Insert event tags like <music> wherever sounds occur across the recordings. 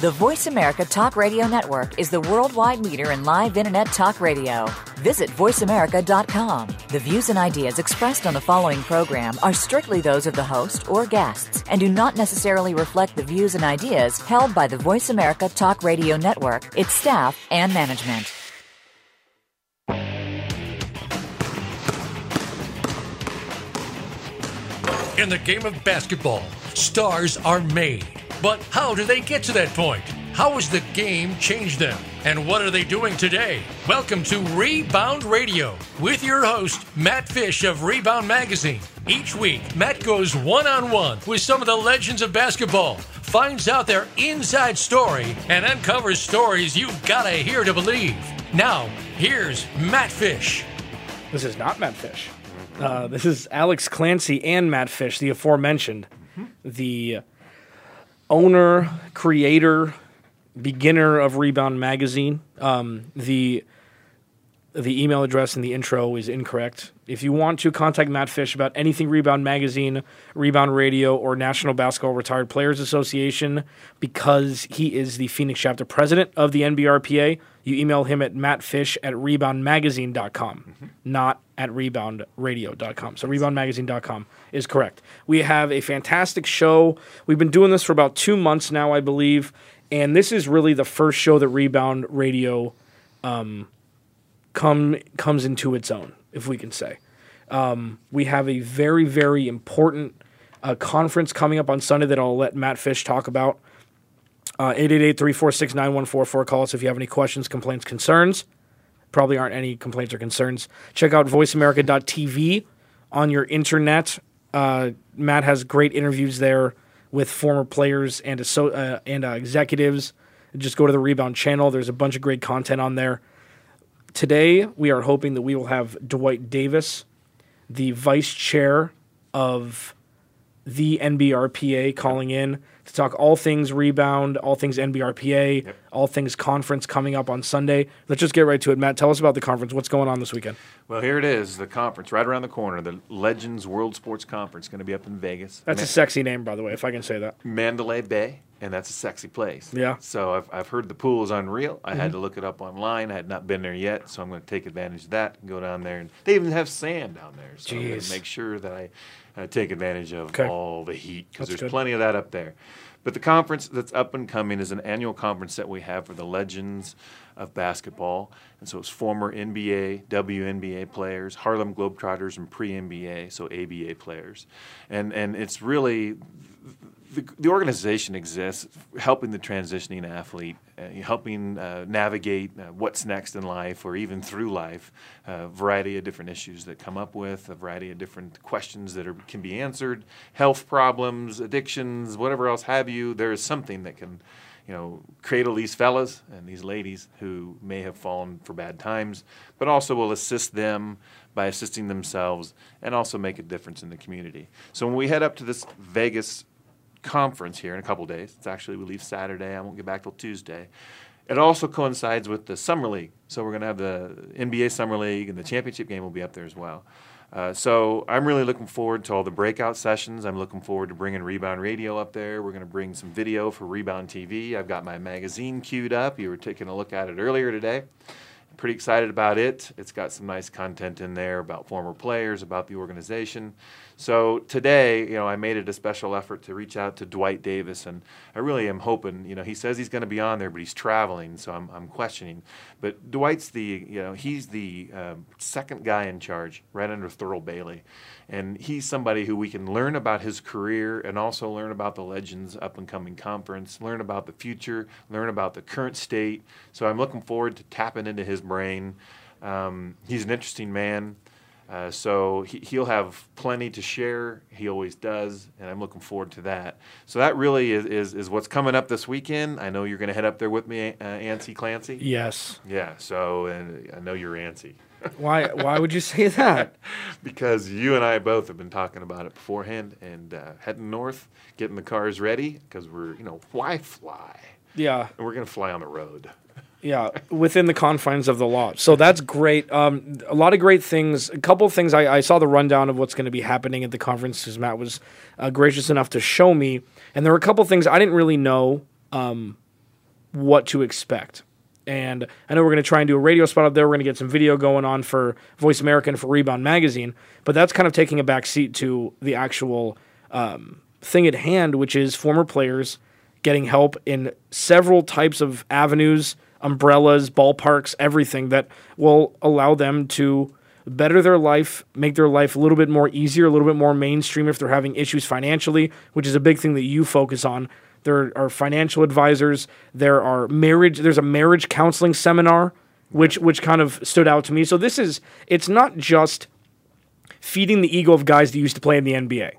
The Voice America Talk Radio Network is the worldwide leader in live Internet talk radio. Visit VoiceAmerica.com. The views and ideas expressed on the following program are strictly those of the host or guests and do not necessarily reflect the views and ideas held by the Voice America Talk Radio Network, its staff, and management. In the game of basketball, stars are made. But how do they get to that point? How has the game changed them? And what are they doing today? Welcome to Rebound Radio with your host, Matt Fish of Rebound Magazine. Each week, Matt goes one on one with some of the legends of basketball, finds out their inside story, and uncovers stories you've got to hear to believe. Now, here's Matt Fish. This is not Matt Fish. Uh, this is Alex Clancy and Matt Fish, the aforementioned, the owner, creator, beginner of Rebound Magazine. Um, the the email address in the intro is incorrect. If you want to contact Matt Fish about anything Rebound Magazine, Rebound Radio, or National Basketball Retired Players Association, because he is the Phoenix chapter president of the NBRPA, you email him at mattfish at reboundmagazine.com, mm-hmm. not at reboundradio.com. So reboundmagazine.com is correct. We have a fantastic show. We've been doing this for about two months now, I believe, and this is really the first show that Rebound Radio um, come comes into its own, if we can say. Um, we have a very very important uh, conference coming up on Sunday that I'll let Matt Fish talk about. Uh, 888-346-9144. Call us if you have any questions, complaints, concerns. Probably aren't any complaints or concerns. Check out voiceamerica.tv on your internet. Uh, Matt has great interviews there with former players and uh, and uh, executives. Just go to the Rebound channel. There's a bunch of great content on there. Today, we are hoping that we will have Dwight Davis, the vice chair of the NBRPA, calling in to talk all things rebound, all things NBRPA, all things conference coming up on Sunday. Let's just get right to it. Matt, tell us about the conference. What's going on this weekend? Well, here it is, the conference right around the corner, the Legends World Sports Conference, going to be up in Vegas. That's a sexy name, by the way, if I can say that. Mandalay Bay, and that's a sexy place. Yeah. Mm-hmm. So I've, I've heard the pool is unreal. I had to look it up online. I had not been there yet, so I'm going to take advantage of that and go down there. And they even have sand down there, so I'm going to make sure that I uh, take advantage of Okay. all the heat because there's good. plenty of that up there. But the conference that's up and coming is an annual conference that we have for the legends of basketball. And so it's former NBA, WNBA players, Harlem Globetrotters, and pre NBA, so ABA players. And, and it's really the, organization exists helping the transitioning athlete, uh, helping uh, navigate uh, what's next in life or even through life, a variety of different issues that come up with, a variety of different questions that are, can be answered, health problems, addictions, whatever else have you. There is something that can you know, cradle these fellas and these ladies who may have fallen for bad times, but also will assist them by assisting themselves and also make a difference in the community. So when we head up to this Vegas conference here in a couple days, it's actually we leave Saturday. I won't get back till Tuesday. It also coincides with the summer league, so we're going to have the NBA summer league and the championship game will be up there as well. Uh, so I'm really looking forward to all the breakout sessions. I'm looking forward to bringing Rebound Radio up there. We're going to bring some video for Rebound TV. I've got my magazine queued up. You were taking a look at it earlier today. Pretty excited about it. It's got some nice content in there about former players, about the organization. So today, you know, I made it a special effort to reach out to Dwight Davis, and I really am hoping. You know, he says he's going to be on there, but he's traveling, so I'm, I'm questioning. But Dwight's the, you know, he's the um, second guy in charge, right under Thurl Bailey, and he's somebody who we can learn about his career and also learn about the Legends up and coming conference, learn about the future, learn about the current state. So I'm looking forward to tapping into his brain. Um, he's an interesting man. Uh, so he, he'll have plenty to share. He always does, and I'm looking forward to that. So that really is, is, is what's coming up this weekend. I know you're going to head up there with me, uh, Ancy Clancy. Yes. Yeah. So and I know you're antsy Why? Why would you say that? <laughs> because you and I both have been talking about it beforehand and uh, heading north, getting the cars ready because we're you know why fly Yeah. and we're going to fly on the road. Yeah, within the confines of the law. So that's great. Um, a lot of great things. A couple of things. I, I saw the rundown of what's going to be happening at the conference because Matt was uh, gracious enough to show me. And there were a couple of things I didn't really know um, what to expect. And I know we're going to try and do a radio spot up there. We're going to get some video going on for Voice America and for Rebound Magazine. But that's kind of taking a back seat to the actual um, thing at hand, which is former players getting help in several types of avenues, umbrellas, ballparks, everything that will allow them to better their life, make their life a little bit more easier, a little bit more mainstream if they're having issues financially, which is a big thing that you focus on. There are financial advisors. There are marriage. There's a marriage counseling seminar, which which kind of stood out to me. So this is it's not just feeding the ego of guys that used to play in the NBA,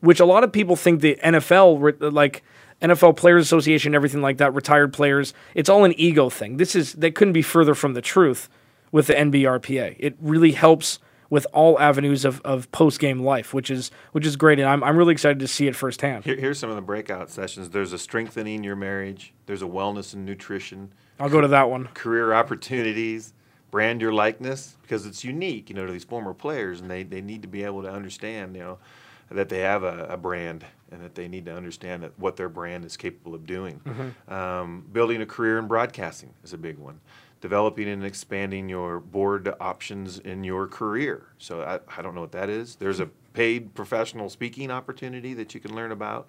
which a lot of people think the NFL like NFL Players Association, everything like that, retired players. It's all an ego thing. This is that couldn't be further from the truth with the NBRPA. It really helps with all avenues of, of post game life, which is which is great, and I'm I'm really excited to see it firsthand. Here, here's some of the breakout sessions. There's a strengthening your marriage. There's a wellness and nutrition. I'll go to that one. Career opportunities, brand your likeness because it's unique, you know, to these former players, and they, they need to be able to understand, you know, that they have a, a brand and that they need to understand that what their brand is capable of doing. Mm-hmm. Um, building a career in broadcasting is a big one developing and expanding your board options in your career. So I, I don't know what that is. There's a paid professional speaking opportunity that you can learn about.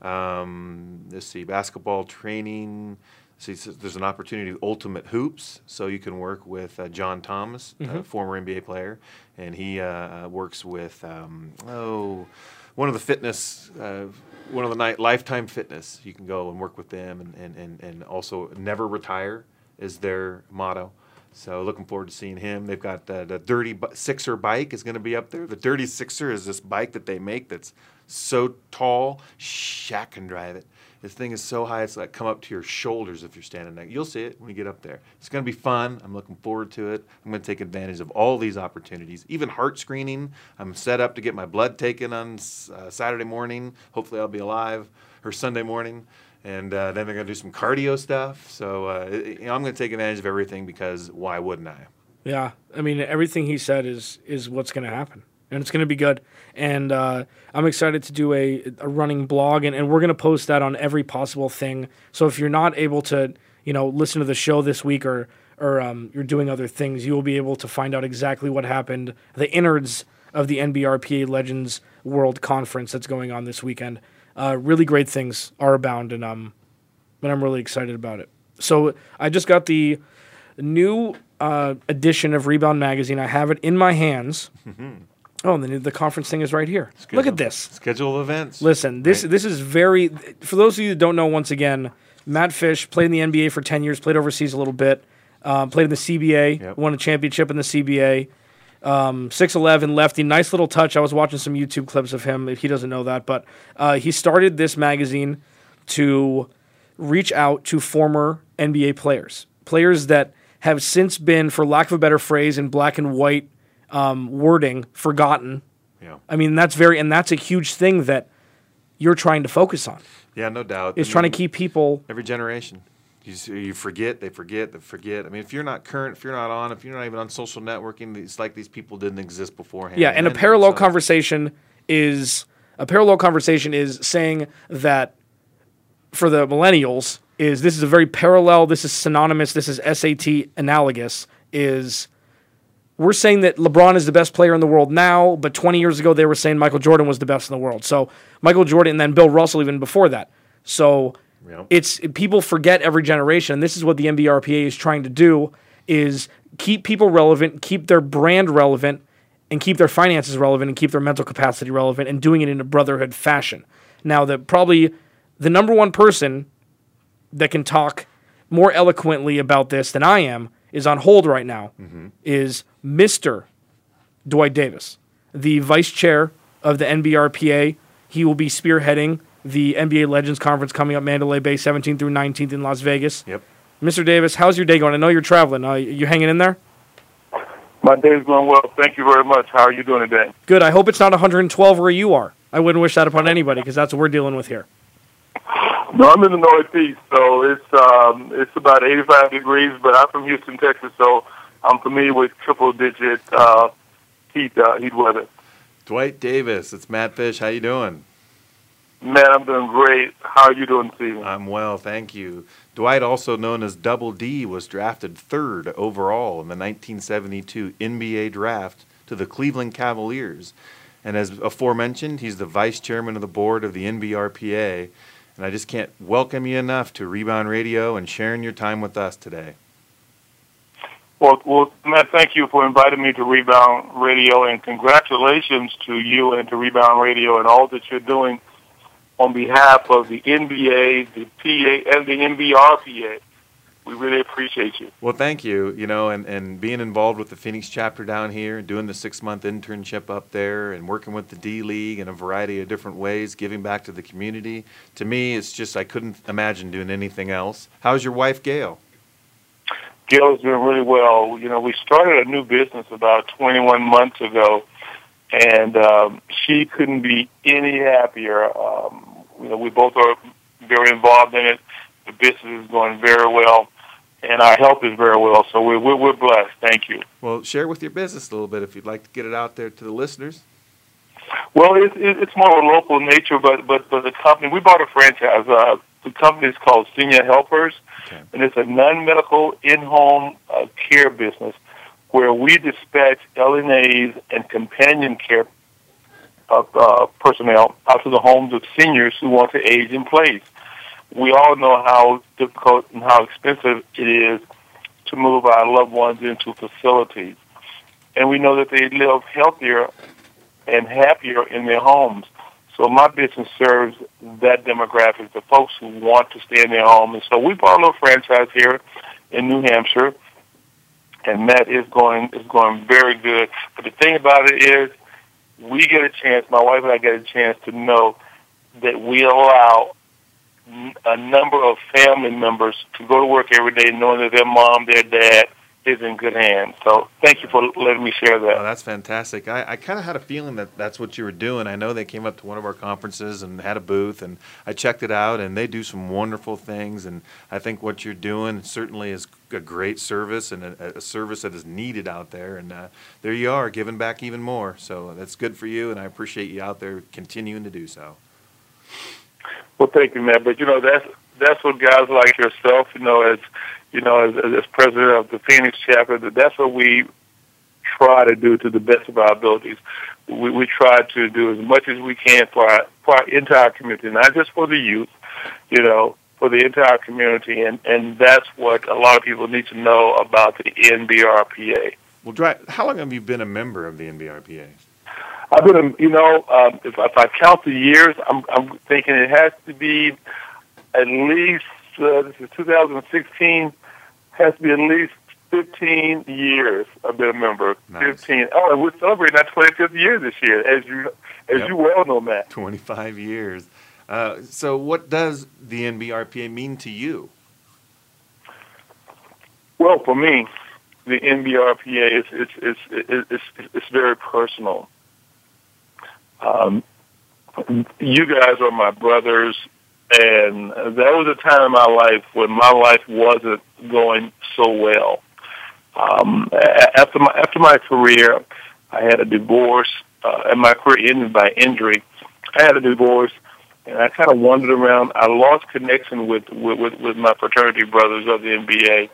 Um, let's see, basketball training. See, there's an opportunity with Ultimate Hoops, so you can work with uh, John Thomas, mm-hmm. a former NBA player, and he uh, uh, works with um, oh, one of the fitness, uh, one of the night Lifetime Fitness. You can go and work with them, and and, and, and also never retire is their motto. So looking forward to seeing him. They've got uh, the Dirty Sixer bike is going to be up there. The Dirty Sixer is this bike that they make that's so tall, Shaq can drive it. This thing is so high, it's like come up to your shoulders if you're standing there. You'll see it when you get up there. It's going to be fun. I'm looking forward to it. I'm going to take advantage of all these opportunities. Even heart screening. I'm set up to get my blood taken on uh, Saturday morning. Hopefully, I'll be alive or Sunday morning and uh, then they're going to do some cardio stuff. So uh, you know, I'm going to take advantage of everything because why wouldn't I? Yeah, I mean everything he said is is what's going to happen, and it's going to be good. And uh, I'm excited to do a, a running blog, and, and we're going to post that on every possible thing. So if you're not able to, you know, listen to the show this week or or um, you're doing other things, you will be able to find out exactly what happened, the innards of the NBRPA Legends World Conference that's going on this weekend uh, really great things are abound, and um, but I'm really excited about it. So I just got the new uh, edition of Rebound magazine. I have it in my hands. Mm-hmm. Oh, the the conference thing is right here. Schedule, Look at this schedule of events. Listen, this right. this is very. For those of you that don't know, once again, Matt Fish played in the NBA for ten years, played overseas a little bit, uh, played in the CBA, yep. won a championship in the CBA. Um, 6'11 lefty, nice little touch. I was watching some YouTube clips of him, if he doesn't know that. But uh, he started this magazine to reach out to former NBA players, players that have since been, for lack of a better phrase, in black and white um, wording, forgotten. Yeah. I mean, that's very, and that's a huge thing that you're trying to focus on. Yeah, no doubt. Is I mean, trying to keep people. Every generation. You, you forget, they forget, they forget. I mean, if you're not current, if you're not on, if you're not even on social networking, it's like these people didn't exist beforehand. Yeah, and, and a parallel so. conversation is a parallel conversation is saying that for the millennials is this is a very parallel, this is synonymous, this is SAT analogous is we're saying that LeBron is the best player in the world now, but 20 years ago they were saying Michael Jordan was the best in the world. So Michael Jordan and then Bill Russell even before that. So Yep. It's people forget every generation. This is what the NBRPA is trying to do: is keep people relevant, keep their brand relevant, and keep their finances relevant, and keep their mental capacity relevant, and doing it in a brotherhood fashion. Now, the probably the number one person that can talk more eloquently about this than I am is on hold right now. Mm-hmm. Is Mister Dwight Davis, the vice chair of the NBRPA? He will be spearheading the NBA Legends Conference coming up Mandalay Bay 17th through 19th in Las Vegas. Yep. Mr. Davis, how's your day going? I know you're traveling. Uh, you hanging in there? My day's going well. Thank you very much. How are you doing today? Good. I hope it's not 112 where you are. I wouldn't wish that upon anybody because that's what we're dealing with here. No, I'm in the Northeast, so it's um, it's about 85 degrees. But I'm from Houston, Texas, so I'm familiar with triple-digit uh, heat uh, heat weather. Dwight Davis, it's Matt Fish. How you doing? Man, I'm doing great. How are you doing evening? I'm well, thank you. Dwight, also known as Double D, was drafted third overall in the 1972 NBA draft to the Cleveland Cavaliers. And as aforementioned, he's the vice chairman of the board of the NBRPA. And I just can't welcome you enough to Rebound Radio and sharing your time with us today. Well, well, Matt, thank you for inviting me to Rebound Radio, and congratulations to you and to Rebound Radio and all that you're doing on behalf of the NBA, the PA, and the NBRPA. We really appreciate you. Well, thank you. You know, and, and being involved with the Phoenix chapter down here, doing the six month internship up there, and working with the D League in a variety of different ways, giving back to the community. To me, it's just I couldn't imagine doing anything else. How's your wife, Gail? Gail's doing really well. You know, we started a new business about 21 months ago, and um, she couldn't be any happier. Um, you know, we both are very involved in it. The business is going very well, and our health is very well. So we're we're, we're blessed. Thank you. Well, share with your business a little bit if you'd like to get it out there to the listeners. Well, it's it's more of a local nature, but but but the company we bought a franchise. Uh, the company is called Senior Helpers, okay. and it's a non-medical in-home uh, care business where we dispatch LNAs and companion care uh, uh, personnel out to the homes of seniors who want to age in place. We all know how difficult and how expensive it is to move our loved ones into facilities. And we know that they live healthier and happier in their homes. So my business serves that demographic, the folks who want to stay in their home. And so we bought a little franchise here in New Hampshire, and that is going is going very good. But the thing about it is, we get a chance. My wife and I get a chance to know that we allow a number of family members to go to work every day knowing that their mom, their dad, is in good hands. So thank you for letting me share that. Oh, that's fantastic. I, I kind of had a feeling that that's what you were doing. I know they came up to one of our conferences and had a booth, and I checked it out, and they do some wonderful things. And I think what you're doing certainly is a great service and a, a service that is needed out there. And uh, there you are, giving back even more. So that's good for you, and I appreciate you out there continuing to do so. Well, thank you, man. But you know that's that's what guys like yourself, you know, as you know, as, as president of the Phoenix chapter, that that's what we try to do to the best of our abilities. We, we try to do as much as we can for our, for our entire community, not just for the youth, you know, for the entire community, and and that's what a lot of people need to know about the NBRPA. Well, how long have you been a member of the NBRPA? I've been, you know, um, if, if I count the years, I'm, I'm thinking it has to be at least uh, this is 2016 has to be at least 15 years I've been a member. Nice. 15. Oh, and we're celebrating our 25th year this year, as you as yep. you well know, Matt. 25 years. Uh, so, what does the NBRPA mean to you? Well, for me, the NBRPA is it's it's it's, it's, it's very personal. Um, you guys are my brothers and that was a time in my life when my life wasn't going so well. Um, after my after my career, I had a divorce, uh, and my career ended by injury. I had a divorce, and I kind of wandered around. I lost connection with, with with with my fraternity brothers of the NBA.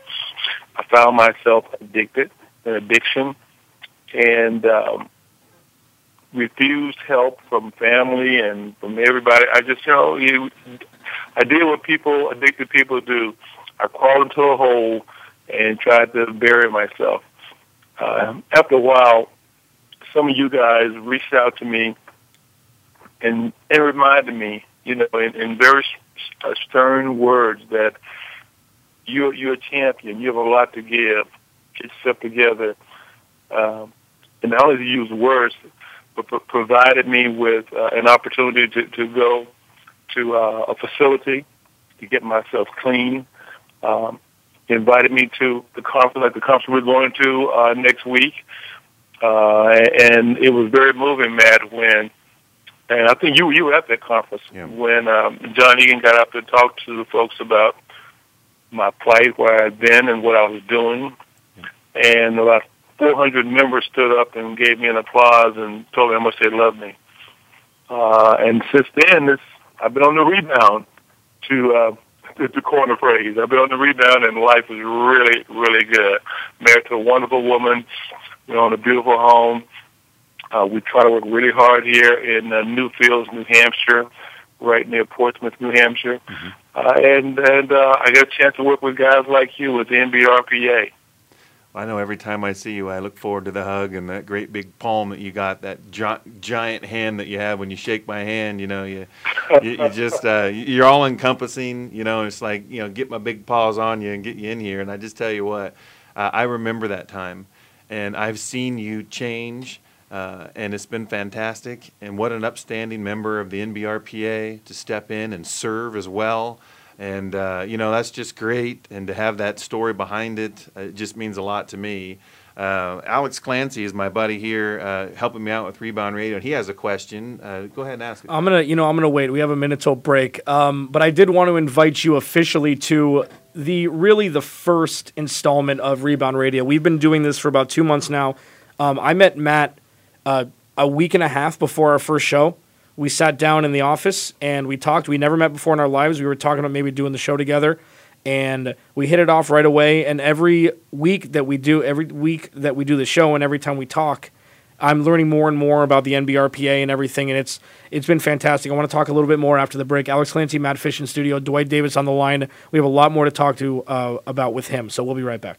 I found myself addicted, an addiction, and um, refused help from family and from everybody. I just, you know, you, I did what people, addicted people do. I crawled into a hole and tried to bury myself. Uh, after a while, some of you guys reached out to me and, and reminded me, you know, in, in very uh, stern words that you're, you're a champion. You have a lot to give. Get yourself together. Um, and not only to use words, but provided me with uh, an opportunity to, to go to uh, a facility to get myself clean. Um, invited me to the conference, like the conference we're going to uh, next week, uh, and it was very moving, Matt, when And I think you you were at that conference Yeah. when um, John Egan got up to talk to the folks about my plight, where I'd been, and what I was doing. And about 400 members stood up and gave me an applause and told me how much they loved me. Uh, and since then, this I've been on the rebound to uh, to the corner phrase. I've been on the rebound, and life is really, really good. Married to a wonderful woman. We own a beautiful home. Uh, we try to work really hard here in uh, Newfields, New Hampshire, right near Portsmouth, New Hampshire. Uh, and and uh, I got a chance to work with guys like you with the NBRPA. I know every time I see you, I look forward to the hug and that great big palm that you got, that gi- giant hand that you have when you shake my hand. You know, you you, you just uh, you're all encompassing. You know, it's like you know, get my big paws on you and get you in here. And I just tell you what, uh, I remember that time, and I've seen you change. Uh, and it's been fantastic. And what an upstanding member of the NBRPA to step in and serve as well. And, uh, you know, that's just great. And to have that story behind it, uh, it just means a lot to me. Uh, Alex Clancy is my buddy here, uh, helping me out with Rebound Radio. And he has a question. Uh, go ahead and ask it. I'm gonna, you know, I'm gonna wait. We have a minute till break. Um, but I did want to invite you officially to the really the first installment of Rebound Radio. We've been doing this for about two months now. Um, I met Matt uh, a week and a half before our first show. We sat down in the office and we talked. We never met before in our lives. We were talking about maybe doing the show together, and we hit it off right away. And every week that we do, every week that we do the show, and every time we talk, I'm learning more and more about the NBRPA and everything, and it's it's been fantastic. I want to talk a little bit more after the break. Alex Clancy, Matt Fish in studio, Dwight Davis on the line. We have a lot more to talk to uh, about with him, so we'll be right back.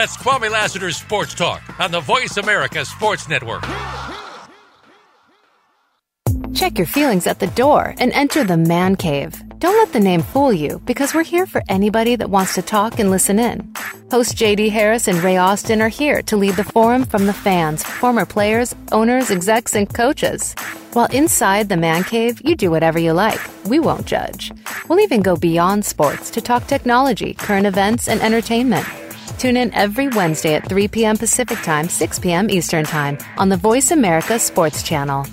Kwame Lassiter's Sports Talk on the Voice America Sports Network. Check your feelings at the door and enter the man cave. Don't let the name fool you because we're here for anybody that wants to talk and listen in. Host JD Harris and Ray Austin are here to lead the forum from the fans, former players, owners, execs, and coaches. While inside the man cave, you do whatever you like. We won't judge. We'll even go beyond sports to talk technology, current events, and entertainment. Tune in every Wednesday at 3 p.m. Pacific Time, 6 p.m. Eastern Time on the Voice America Sports Channel.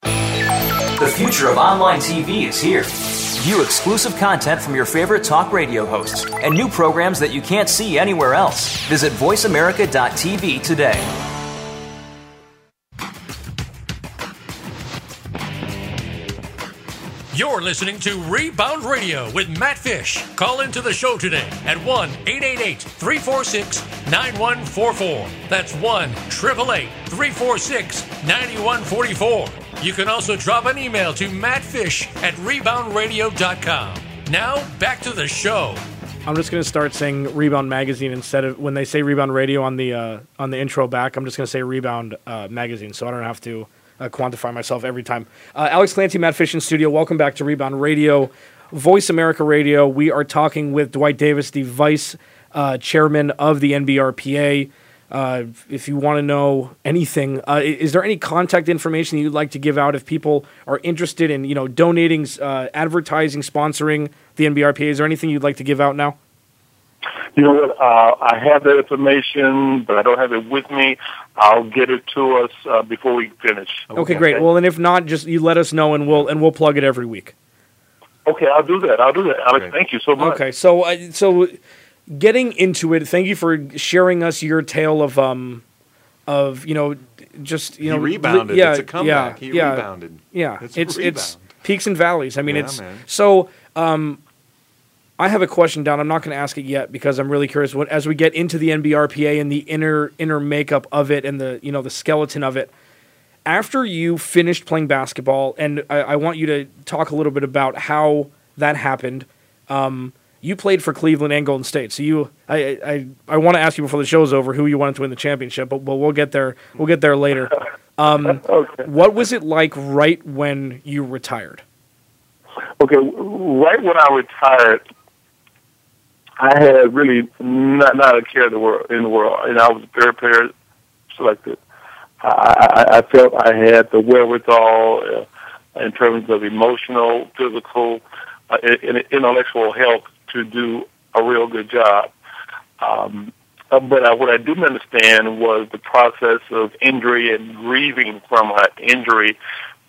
The future of online TV is here. View exclusive content from your favorite talk radio hosts and new programs that you can't see anywhere else. Visit VoiceAmerica.tv today. You're listening to Rebound Radio with Matt Fish. Call into the show today at 1 888 346 9144. That's 1 888 346 9144. You can also drop an email to mattfish at reboundradio.com. Now, back to the show. I'm just gonna start saying Rebound Magazine instead of when they say Rebound Radio on the uh, on the intro back. I'm just gonna say Rebound uh, Magazine, so I don't have to uh, quantify myself every time. Uh, Alex Clancy, Matt Fish in studio. Welcome back to Rebound Radio, Voice America Radio. We are talking with Dwight Davis, the vice uh, chairman of the NBRPA. Uh, if you want to know anything, uh, is there any contact information you'd like to give out if people are interested in, you know, donating, uh, advertising, sponsoring the NBRPA? Is there anything you'd like to give out now? You know what? Uh, I have that information, but I don't have it with me. I'll get it to us uh, before we finish. Okay, great. Well, and if not, just you let us know, and we'll and we'll plug it every week. Okay, I'll do that. I'll do that. Alex, thank you so much. Okay, so uh, so getting into it, thank you for sharing us your tale of um of you know just you He know rebounded. Yeah, It's a comeback. Yeah, He yeah, rebounded. Yeah, It's it's it's peaks and valleys. I mean, Yeah, it's man. so um I have a question down. I'm not going to ask it yet because I'm really curious. What as we get into the NBRPA and the inner inner makeup of it and the you know the skeleton of it. After you finished playing basketball, and I, I want you to talk a little bit about how that happened. Um, you played for Cleveland and Golden State, so you I I, I want to ask you before the show's over who you wanted to win the championship, but, but we'll get there. We'll get there later. Um, <laughs> Okay. What was it like right when you retired? Okay, right when I retired, I had really not not a care in the world in the world, and I was very player selected. I, I, I felt I had the wherewithal uh, in terms of emotional, physical, uh, and intellectual health to do a real good job. Um, uh, but uh, what I didn't understand was the process of injury and grieving from an injury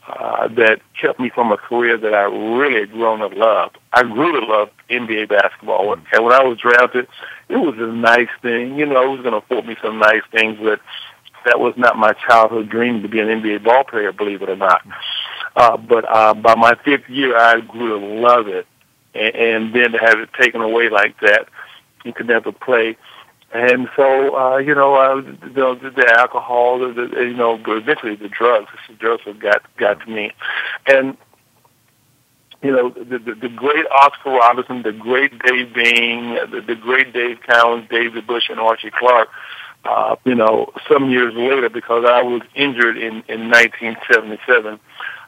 uh, that kept me from a career that I really had grown to love. I grew to love NBA basketball, and when I was drafted, it was a nice thing. You know, it was going to afford me some nice things, but that was not my childhood dream to be an NBA ball player, believe it or not. Uh, but uh, by my fifth year, I grew to love it, and, and then to have it taken away like that, you could never play. And so, uh, you know, uh, the, the, alcohol, the, the, you know, eventually the drugs. The drugs have got got to me, and you know, the, the, the great Oscar Robertson, the great Dave Bing, the, the great Dave Cowens, Dave DeBusschere, and Archie Clark. Uh, you know, some years later, because I was injured in in 1977.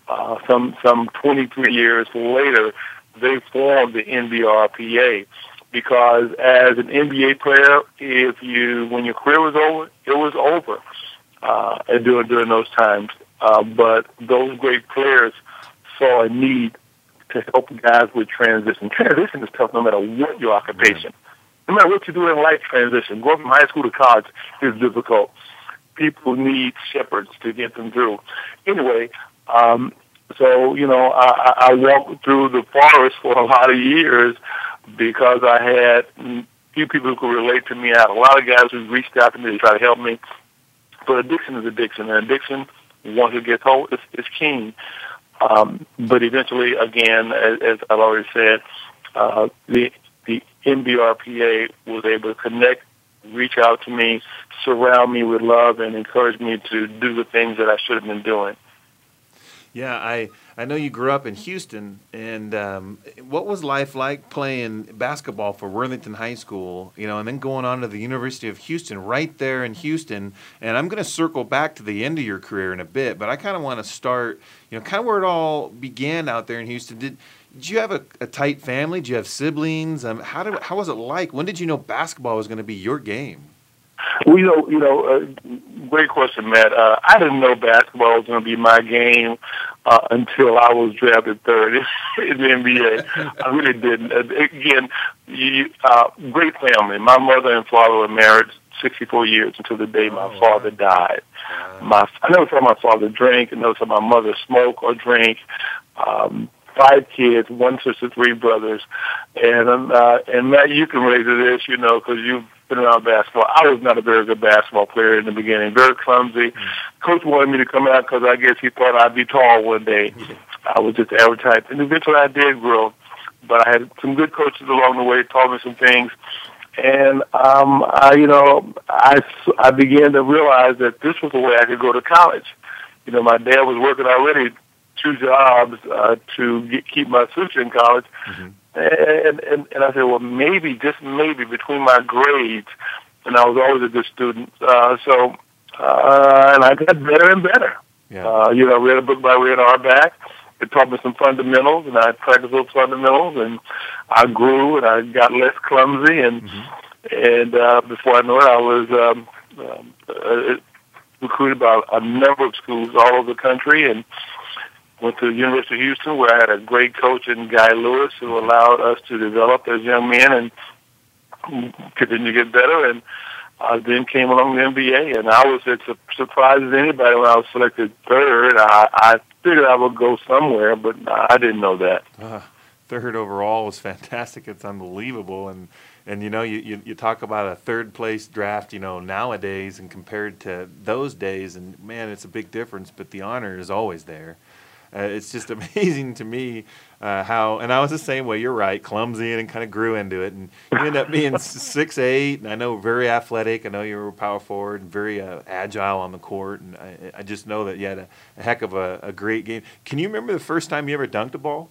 Uh, some some 23 years later, they formed the NBRPA because as an NBA player, if you when your career was over, it was over. Uh, and during during those times, uh, but those great players saw a need to help guys with transition. Transition is tough no matter what your occupation. No matter what you do in life, transition. Going from high school to college is difficult. People need shepherds to get them through. Anyway, um, so you know, I, I walked through the forest for a lot of years because I had few people who could relate to me. I had a lot of guys who reached out to me to try to help me. But addiction is addiction, and addiction, once it gets hold, is, is keen. Um, but eventually, again, as, as I've already said, uh, the the NBRPA was able to connect, reach out to me, surround me with love, and encourage me to do the things that I should have been doing. Yeah, I, I know you grew up in Houston, and um, what was life like playing basketball for Worthington High School, you know, and then going on to the University of Houston, right there in Houston. And I'm going to circle back to the end of your career in a bit, but I kind of want to start, you know, kind of where it all began out there in Houston. Did did you have a, a tight family? Did you have siblings? Um, how did how was it like? When did you know basketball was going to be your game? Well, you know, you know, uh, great question, Matt. Uh, I didn't know basketball was going to be my game uh, until I was drafted third <laughs> in the NBA. I really didn't. Uh, again, you, uh, great family. My mother and father were married 64 years until the day my Oh, wow. father died. My, I never saw my father drink. I never saw my mother smoke or drink. Um, five kids, one sister, three brothers, and um, uh, and Matt, you can relate to this, you know, because you've been around basketball. I was not a very good basketball player in the beginning, very clumsy. Coach wanted me to come out because I guess he thought I'd be tall one day. I was just average type, and eventually I did grow. But I had some good coaches along the way, taught me some things. And um, I, you know, I, I began to realize that this was the way I could go to college. You know, my dad was working already two jobs uh, to get, keep my sister in college, and, and and I said, well, maybe just maybe between my grades, and I was always a good student. Uh, so, uh, and I got better and better. Yeah. Uh, you know, I read a book by Red Auerbach. It taught me some fundamentals, and I practiced those fundamentals, and I grew, and I got less clumsy, and and uh, before I know it, I was um, um, uh, recruited by a number of schools all over the country, and went to the University of Houston, where I had a great coach in Guy Lewis, who allowed us to develop as young men and continue to get better, and uh, then came along the NBA, and I was as surprised as anybody when I was selected third. I, I figured I would go somewhere, but I didn't know that. Uh, third overall was fantastic. It's unbelievable, and and you know you, you you talk about a third place draft, you know nowadays and compared to those days, and man, it's a big difference. But the honor is always there. Uh, it's just <laughs> amazing to me uh, how, and I was the same way. You're right, clumsy and kind of grew into it, and you end up being <laughs> six eight, and I know very athletic. I know you were a power forward and very uh, agile on the court, and I, I, just know that you had a, a heck of a, a, great game. Can you remember the first time you ever dunked a ball?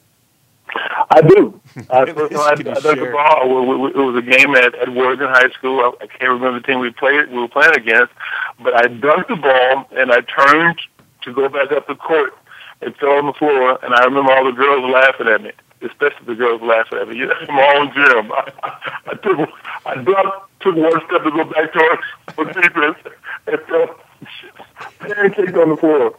I do. <laughs> Uh, first time I, I dunked a ball, it was a game at, at Worthington High School. I, I can't remember the team we played. We were playing against, but I dunked the ball and I turned to go back up the court and fell on the floor, and I remember all the girls laughing at me, especially the girls laughing at me. You know, I'm all in gym. I, <laughs> I took, I dropped, took one step to go back towards the defense, and fell pancaked on the floor.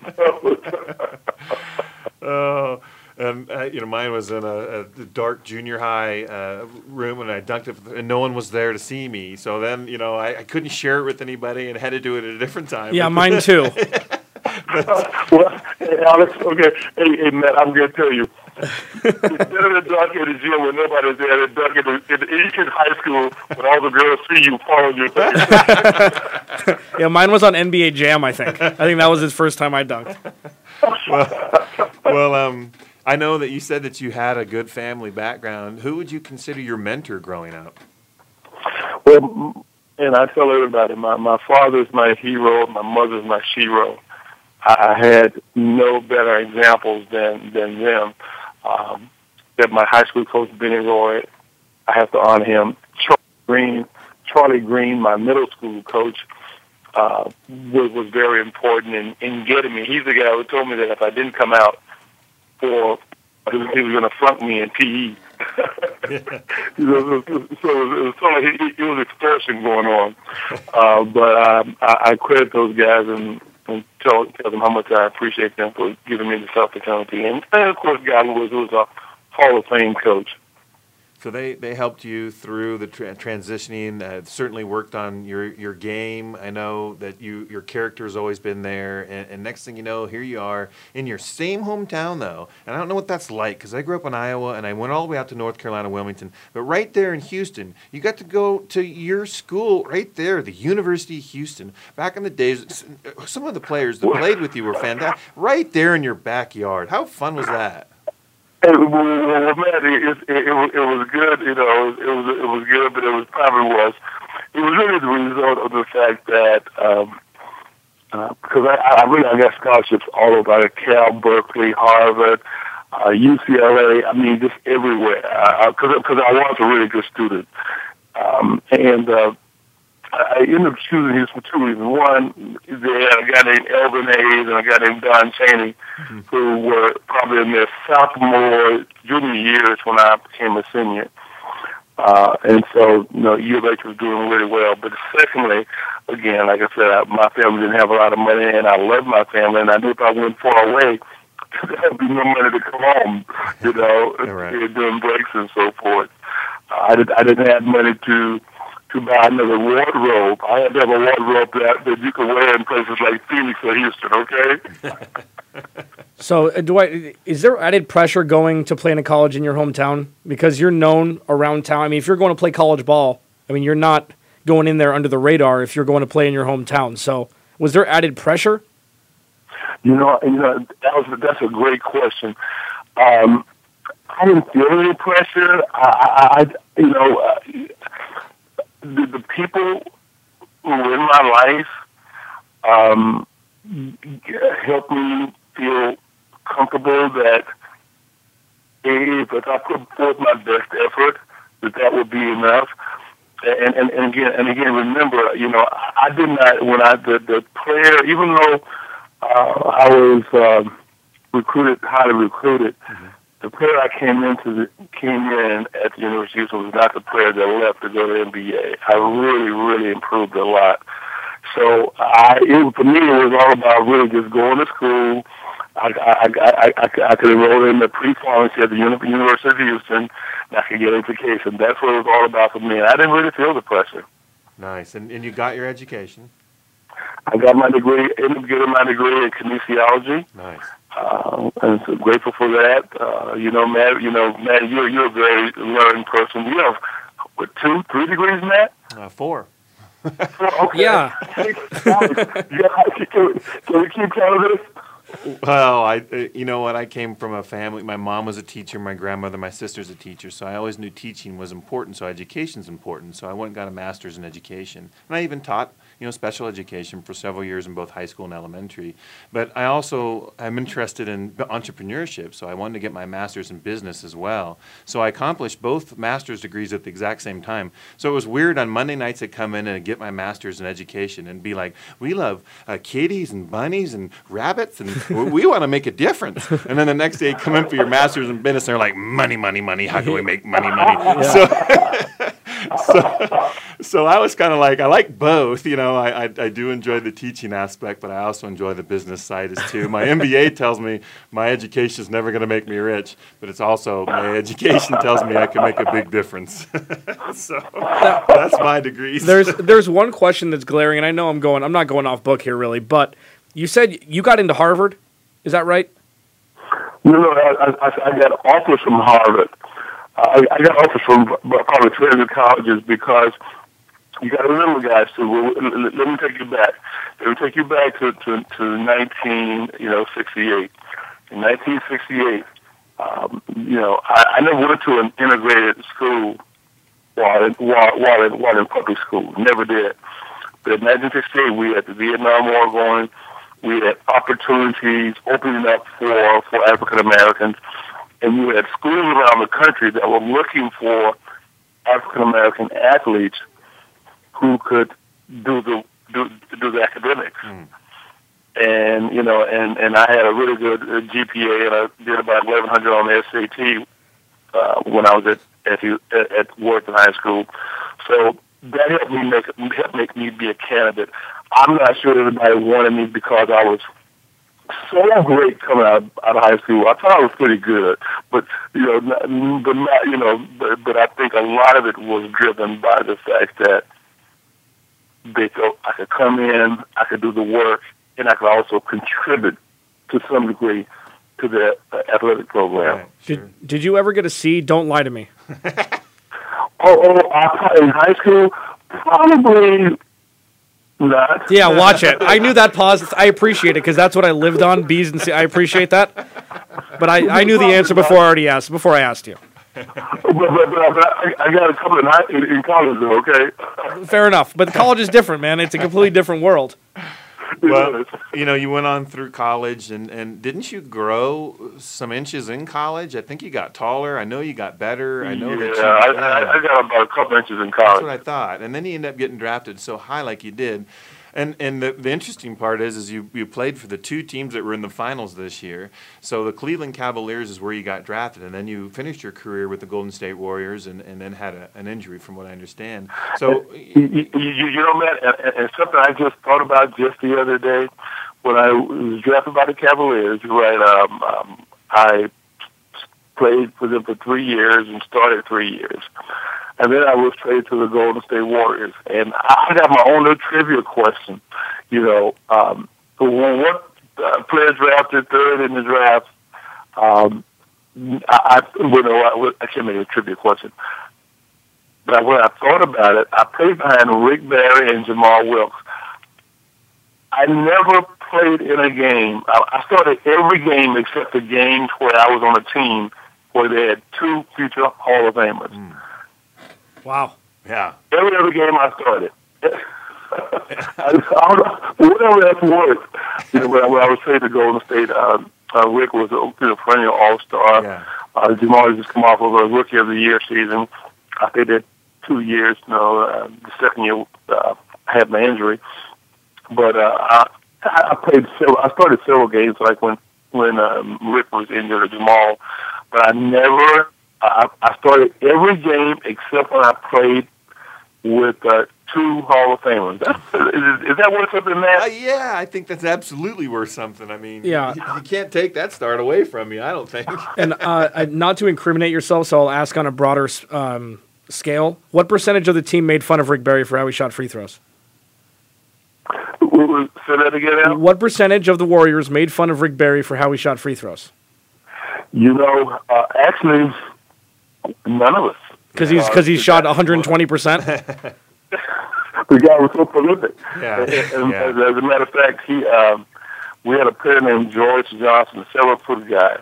<laughs> oh. And uh, you know, mine was in a, a dark junior high uh, room, and I dunked it, and no one was there to see me. So then, you know, I, I couldn't share it with anybody, and had to do it at a different time. Yeah, mine too. <laughs> well, hey, <laughs> Alex, okay. Hey, hey, Matt, I'm going to tell you. Instead of the dunk in the gym when nobody's there, the dunk in, the, in the Eastern High School when all the girls see you following your face. <laughs> yeah, mine was on NBA Jam, I think. I think that was his first time I dunked. well, well um, I know that you said that you had a good family background. Who would you consider your mentor growing up? Well, and I tell everybody, my, my father's my hero, my mother's my shero. I had no better examples than than them. Um, that my high school coach Benny Roy, I have to honor him. Charlie Green, Charlie Green, my middle school coach, uh, was was very important in in getting me. He's the guy who told me that if I didn't come out for he was, was going to flunk me in PE. know, <laughs> so, so it was sort of it, it was extortion going on. Uh, but um, I, I credit those guys and and tell tell them how much I appreciate them for giving me this opportunity. And, and of course, God was was a Hall of Fame coach. So they, they helped you through the tra- transitioning. Uh, certainly worked on your, your game. I know that you your character has always been there. And, and, next thing you know, here you are in your same hometown, though. And I don't know what that's like because I grew up in Iowa and I went all the way out to North Carolina, Wilmington. But right there in Houston, you got to go to your school right there, the University of Houston. Back in the days, some of the players that played with you were fantastic. Right there in your backyard. How fun was that? It, well, man, it, it, it, it was good. You know, it was it was good, but it was probably was. It was really the result of the fact that um, uh, because I, I really I got scholarships all over Cal, Berkeley, Harvard, uh, UCLA. I mean, just everywhere. Because uh, because I was a really good student, um, and uh, I ended up choosing his for two reasons. One, they had a guy named Elvin Hayes and a guy named Don Chaney, mm-hmm. who were probably in their sophomore, junior years when I became a senior. Uh, and so, you know, U of H was doing really well. But secondly, again, like I said, my family didn't have a lot of money, and I loved my family, and I knew if I went far away, <laughs> there'd be no money to come home, you know, <laughs> right. doing breaks and so forth. I, did, I didn't have money to to buy another wardrobe. I had to have a wardrobe that, that you could wear in places like Phoenix or Houston, okay? <laughs> so, uh, do I, is there added pressure going to play in a college in your hometown? Because you're known around town. I mean, if you're going to play college ball, I mean, you're not going in there under the radar if you're going to play in your hometown. So, was there added pressure? You know, you know that was, that's a great question. Um, I didn't feel any pressure. I, I you know, uh, the, the people who were in my life um, helped me feel comfortable that if I put forth my best effort, that that would be enough. And, and, and again, and again, remember, you know, I did not when I the the player, even though uh, I was um, recruited, highly recruited. Mm-hmm the player I came into the, came in at the University of Houston was not the player that left to go to NBA. I really, really improved a lot. So I, it, for me, it was all about really just going to school. I, I, I, I, I could enroll in the pre-pharmacy at the University of Houston, and I could get education. That's what it was all about for me. And I didn't really feel the pressure. Nice. And, and you got your education? I got my degree, ended up getting my degree in kinesiology. Nice. Uh, and so grateful for that. Uh, you know, Matt. You know, Matt. You're you're a very learning person. You have what two, three degrees, Matt? Uh, four. four okay. Yeah. <laughs> yeah. Can, can we keep count of this? Well, I, uh, you know what? I came from a family. My mom was a teacher. My grandmother, my sister's a teacher. So I always knew teaching was important. So education's important. So I went and got a master's in education, and I even taught you know, special education for several years in both high school and elementary. But I also am interested in entrepreneurship, so I wanted to get my master's in business as well. So I accomplished both master's degrees at the exact same time. So it was weird on Monday nights I'd come in and get my master's in education and be like, we love uh, kitties and bunnies and rabbits and <laughs> we want to make a difference. And then the next day, come in for your master's in business and they're like, money, money, money. How can we make money, money? <laughs> So <laughs> so, so I was kind of like, I like both. You know, I, I, I, do enjoy the teaching aspect, but I also enjoy the business side as too. My MBA <laughs> tells me my education is never going to make me rich, but it's also my education tells me I can make a big difference. <laughs> so that's my degrees. There's there's one question that's glaring, and I know I'm going, I'm not going off book here really, but you said you got into Harvard. Is that right? No, no, I, I, I got offers from Harvard. I, I got offers from probably three other colleges because you got to remember, guys. So let, let me take you back. Let me take you back to to, to 19, you know, 68. In 1968, um, you know, I, I never went to an integrated school while in, while, while, in, while in public school. Never did. But in 1968, we had the Vietnam War going. We had opportunities opening up for for African Americans and you had schools around the country that were looking for African American athletes who could do the do, do the academics. Mm. And you know, and and I had a really good uh, GPA, and I did about eleven hundred on the SAT uh, when I was at at, at, at Wharton High School. So that helped me make helped make me be a candidate. I'm not sure everybody wanted me because I was so great coming out, out of high school. I thought I was pretty good, but you know, not, but not you know, but, but I think a lot of it was driven by the fact that they could, I could come in, I could do the work, and I could also contribute to some degree to the uh, athletic program. Right, sure. Did Did you ever get a C? Don't lie to me. <laughs> oh, oh, I, in high school, probably not. Yeah, watch it. I knew that <laughs> pause. I appreciate it because that's what I lived on. B's and C. I appreciate that. But I, I knew the answer before I already asked. Before I asked you. but, but, but I, I, got a couple in, high, in, in college, though. Okay. Fair enough, but college is different, man. It's a completely different world. Well, you know, you went on through college, and, and didn't you grow some inches in college? I think you got taller. I know you got better. I know yeah, that you. I, yeah, I got about a couple inches in college. That's what I thought. And then you end up getting drafted so high, like you did. And and the, the interesting part is is you, you played for the two teams that were in the finals this year. So the Cleveland Cavaliers is where you got drafted, and then you finished your career with the Golden State Warriors, and, and then had a, an injury, from what I understand. So you, you, you know, and, and something I just thought about just the other day when I was drafted by the Cavaliers. Right, um, um, I played for them for three years and started three years. And then I was traded to the Golden State Warriors. And I got my own little trivia question. You know, um, when uh, player drafted third in the draft, um, I, I, you know, I, I can't make a trivia question. But when I thought about it, I played behind Rick Barry and Jamaal Wilkes. I never played in a game. I, I started every game except the games where I was on a team where they had two future Hall of Famers. Mm. Wow. Yeah. Every other game I started. <laughs> <laughs> I, don't know, whatever that's worth. You know, when I, when I was traded to Golden State, uh, uh, Rick was a you know, perennial All Star. Yeah. Uh, Jamaal just come off of a Rookie of the Year season. I think that two years. You know, uh, the second year uh, I had my injury, but uh, I, I played. Several, I started several games, like when when um, Rick was injured or Jamaal, but I never I, I started every game except when I played with uh, two Hall of Famers. is, is, that worth something, man? Uh, yeah, I think that's absolutely worth something. I mean, yeah. you, you can't take that start away from you, I don't think. <laughs> and uh, not to incriminate yourself, so I'll ask on a broader um, scale what percentage of the team made fun of Rick Barry for how he shot free throws? Say that again, Al? What percentage of the Warriors made fun of Rick Barry for how he shot free throws? You know, uh, actually, None of us. Because he's because he shot 120 percent. <laughs> The guy was so prolific. Yeah. <laughs> And, yeah. As, as, a matter of fact, he um, we had a player named George Johnson, a seven foot guy,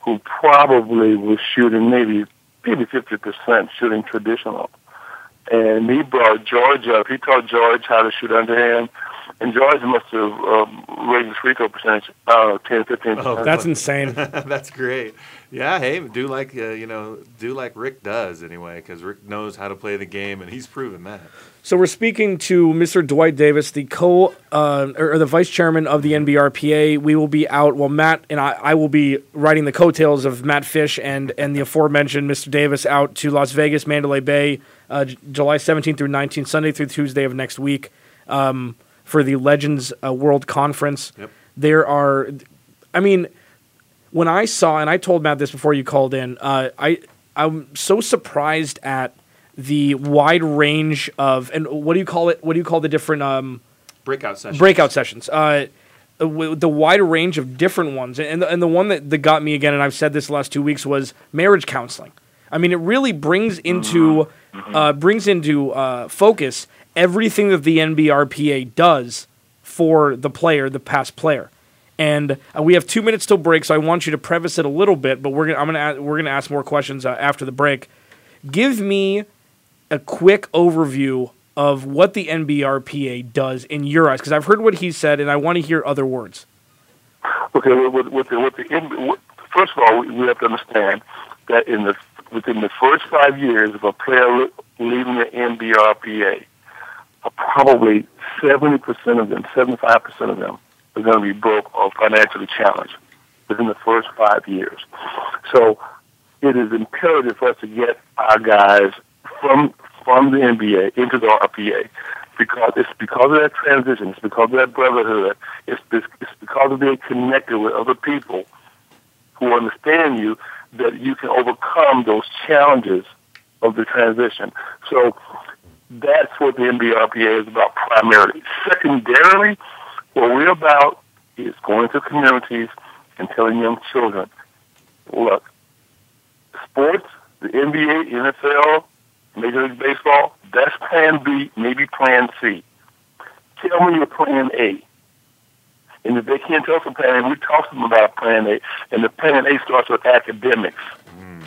who probably was shooting maybe maybe fifty percent shooting traditional. And he brought George up. He taught George how to shoot underhand. And George must have um, raised his free throw percentage, I 10, 15 percent. Oh, That's insane. <laughs> That's great. Yeah, hey, do like uh, you know, do like Rick does anyway, because Rick knows how to play the game, and he's proven that. So we're speaking to Mr. Dwight Davis, the co uh, or the vice chairman of the NBRPA. We will be out. Well, Matt and I, I will be riding the coattails of Matt Fish and and the aforementioned Mr. Davis out to Las Vegas, Mandalay Bay, uh, J- July 17th through 19th, Sunday through Tuesday of next week, um, for the Legends uh, World Conference. Yep. There are, I mean, when I saw and I told Matt this before you called in, uh, I I'm so surprised at the wide range of and what do you call it? What do you call the different um, Breakout session. breakout sessions? Uh, the wide range of different ones, and the, and the one that, that got me again, and I've said this the last two weeks was marriage counseling. I mean, it really brings into uh, brings into uh, focus everything that the NBRPA does for the player, the past player. And uh, we have two minutes till break, so I want you to preface it a little bit. But we're gonna I'm gonna we're gonna ask more questions uh, after the break. Give me a quick overview of what the NBRPA does in your eyes, because I've heard what he said, and I want to hear other words. Okay, with, with, the, with the first of all, we, have to understand that in the within the first five years of a player leaving the NBRPA, probably seventy percent of them, seventy five percent of them, are going to be broke or financially challenged within the first five years. So it is imperative for us to get our guys from from the NBA into the RPA because it's because of that transition, it's because of that brotherhood, it's it's it's because of being connected with other people who understand you that you can overcome those challenges of the transition. So that's what the NBRPA is about primarily. Secondarily, what we're about is going to communities and telling young children, look, sports, the NBA, NFL, Major League Baseball, that's plan B, maybe plan C. Tell me your plan A. And if they can't tell us a plan A, we talk to them about plan A. And the plan A starts with academics. Mm.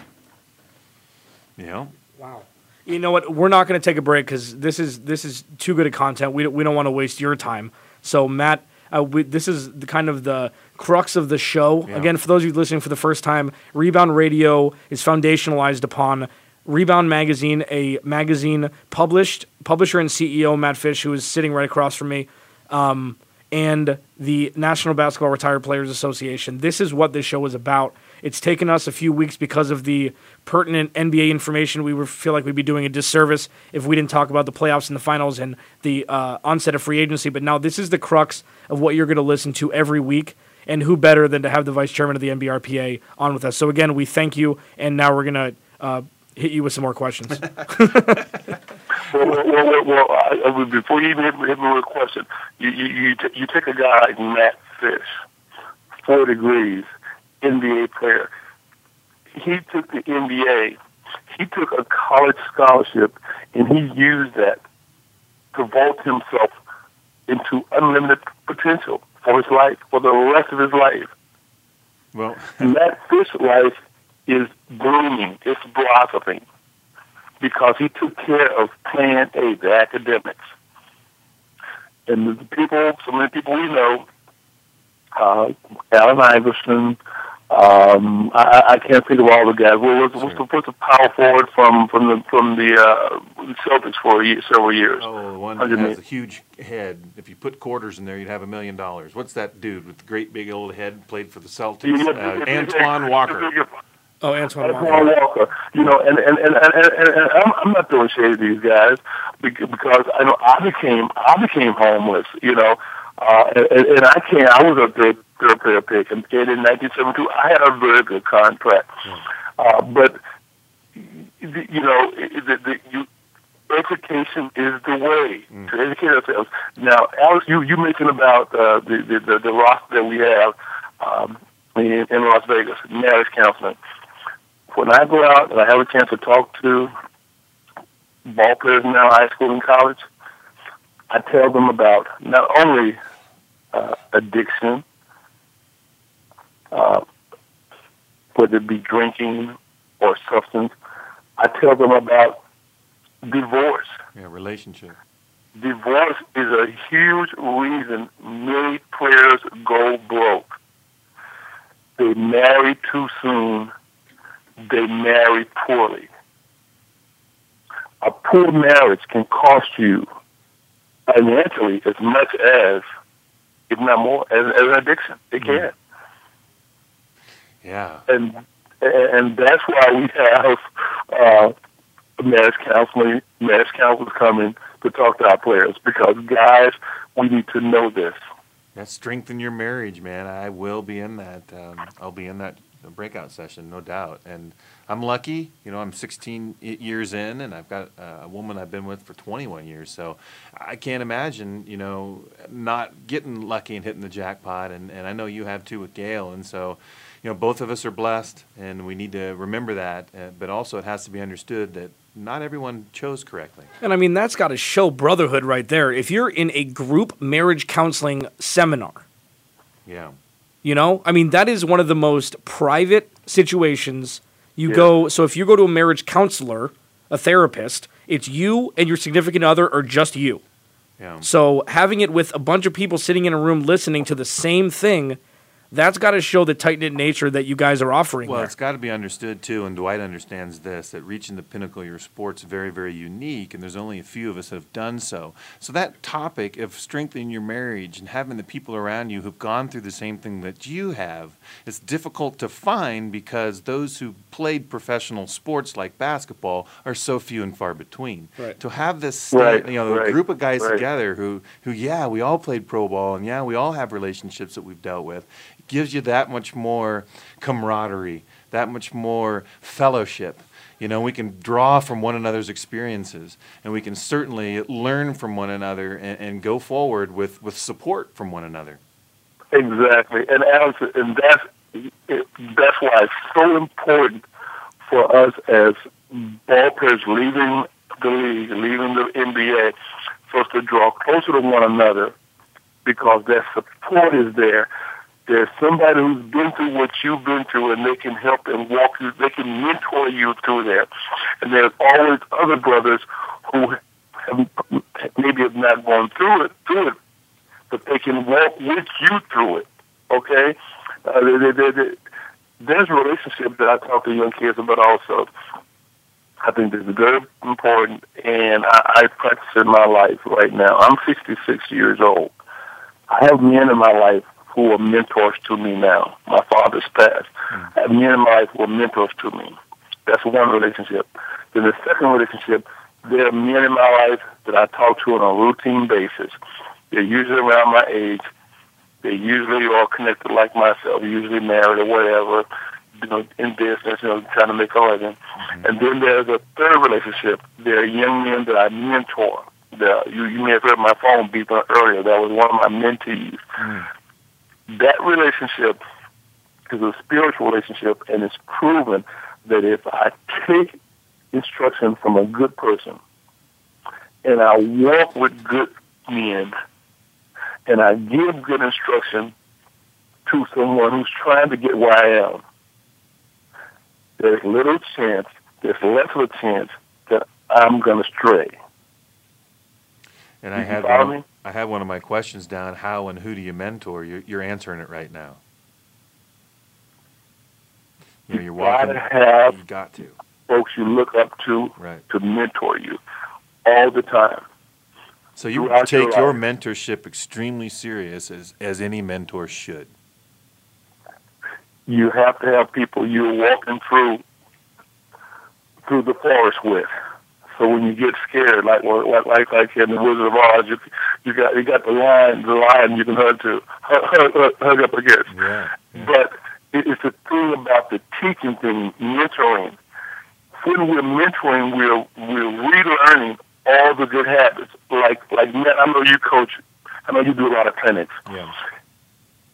You know, Wow. You know what? We're not going to take a break because this is this is too good a content. We, we don't want to waste your time. So Matt, uh, we, this is the kind of the crux of the show. Yeah. Again, for those of you listening for the first time, Rebound Radio is foundationalized upon Rebound Magazine, a magazine published publisher and CEO Matt Fish, who is sitting right across from me, um, and the National Basketball Retired Players Association. This is what this show is about. It's taken us a few weeks because of the pertinent NBA information. We would feel like we'd be doing a disservice if we didn't talk about the playoffs and the finals and the uh, onset of free agency. But now this is the crux of what you're going to listen to every week. And who better than to have the vice chairman of the NBRPA on with us? So again, we thank you. And now we're going to uh, hit you with some more questions. <laughs> Well, well, well, well, well I, I, before you even hit, me- hit me with a question, you you you, t- you take a guy like Matt Fish, four degrees, NBA player. He took the NBA. He took a college scholarship, and he used that to vault himself into unlimited potential for his life, for the rest of his life. well, <laughs> Matt Fish's life is blooming, it's blossoming, because he took care of Plan A, the academics. And the people, so many people we know, uh, Allen Iverson, um, I, I can't think of all the guys. What was what's the, what's the power forward from from the from the uh, Celtics for a year, several years? oh, the one that Underneath. has a huge head. If you put quarters in there, you'd have a million dollars. What's that dude with the great big old head? Played for the Celtics. Uh, Antoine Walker. oh, Antoine That's Walker. Paul Walker. You know, and and and, and, and, and I'm, I'm not throwing shade at these guys bec- because I know I became I became homeless. You know, uh, and, and I can't. I was a third third player pick, and in 1972 I had a very good contract. Uh, but you know, the, the, you education is the way to educate ourselves. Now, Alex, you you mentioned about uh, the, the the the roster that we have um, in, in Las Vegas, marriage counseling when I go out and I have a chance to talk to ball players now, high school and college, I tell them about not only uh, addiction, Uh, whether it be drinking or substance. I tell them about divorce. Yeah, relationship. Divorce is a huge reason many players go broke. They marry too soon. They marry poorly. A poor marriage can cost you financially as much as, if not more, as, as an addiction. It mm. can. Yeah. And and that's why we have uh, marriage counseling, mass counselors coming to talk to our players because guys, we need to know this. That strengthen your marriage, man. I will be in that. Um, I'll be in that breakout session, no doubt. And I'm lucky. You know, I'm 16 years in, and I've got a woman I've been with for 21 years. So I can't imagine, you know, not getting lucky and hitting the jackpot. And, and I know you have too with Gail. And so, you know, both of us are blessed, and we need to remember that. Uh, but also, it has to be understood that not everyone chose correctly. And I mean, that's got to show brotherhood right there. If you're in a group marriage counseling seminar, yeah. You know, I mean, that is one of the most private situations you Yeah. go. So if you go to a marriage counselor, a therapist, it's you and your significant other, or just you. Yeah. So having it with a bunch of people sitting in a room listening to the same thing, that's got to show the tight knit nature that you guys are offering. Well, there. it's got to be understood too, and Dwight understands this that reaching the pinnacle of your sport's very, very unique, and there's only a few of us that have done so. So that topic of strengthening your marriage and having the people around you who've gone through the same thing that you have, it's difficult to find because those who played professional sports like basketball are so few and far between. Right. To have this, Right, you know, a right, group of guys right. together who, who, yeah, we all played pro ball, and yeah, we all have relationships that we've dealt with gives you that much more camaraderie, that much more fellowship. You know, we can draw from one another's experiences, and we can certainly learn from one another and, and go forward with, with support from one another. Exactly, and and that's that's why it's so important for us as ball players leaving the league, leaving the NBA, for us to draw closer to one another because that support is there. There's somebody who's been through what you've been through, and they can help and walk you. They can mentor you through there. And there's always other brothers who have maybe have not gone through it, through it, but they can walk with you through it. Okay, uh, they, they, they, there's a relationship that I talk to young kids about also. I think this is very important, and I, I practice in my life right now. I'm 66 years old. I have men in my life who are mentors to me now. My father's passed. Mm. Have men in my life who are mentors to me. That's one relationship. Then the second relationship, there are men in my life that I talk to on a routine basis. They're usually around my age. They usually are connected like myself, usually married or whatever, you know, in business, you know, trying to make a living. Mm-hmm. And then there's a third relationship. There are young men that I mentor. The, you, you may have heard my phone beep earlier. That was one of my mentees. Mm. That relationship is a spiritual relationship, and it's proven that if I take instruction from a good person and I walk with good men and I give good instruction to someone who's trying to get where I am, there's little chance, there's less of a chance that I'm going to stray. And I You had follow me? I had one of my questions down: How and who do you mentor? You're, you're answering it right now. You know, you're gotta walking. have You got to. folks you look up to Right. to mentor you all the time. So you throughout take your life. mentorship extremely serious, as as any mentor should. You have to have people you're walking through through the forest with. So when you get scared, like like like like in the Wizard of Oz, you you got you got the lion the lion you can hug to hug, hug, up against. Yeah. But it's the thing about the teaching thing, mentoring. When we're mentoring, we're we're relearning all the good habits. Like like Matt, I know you coach. I know you do a lot of clinics. Yeah.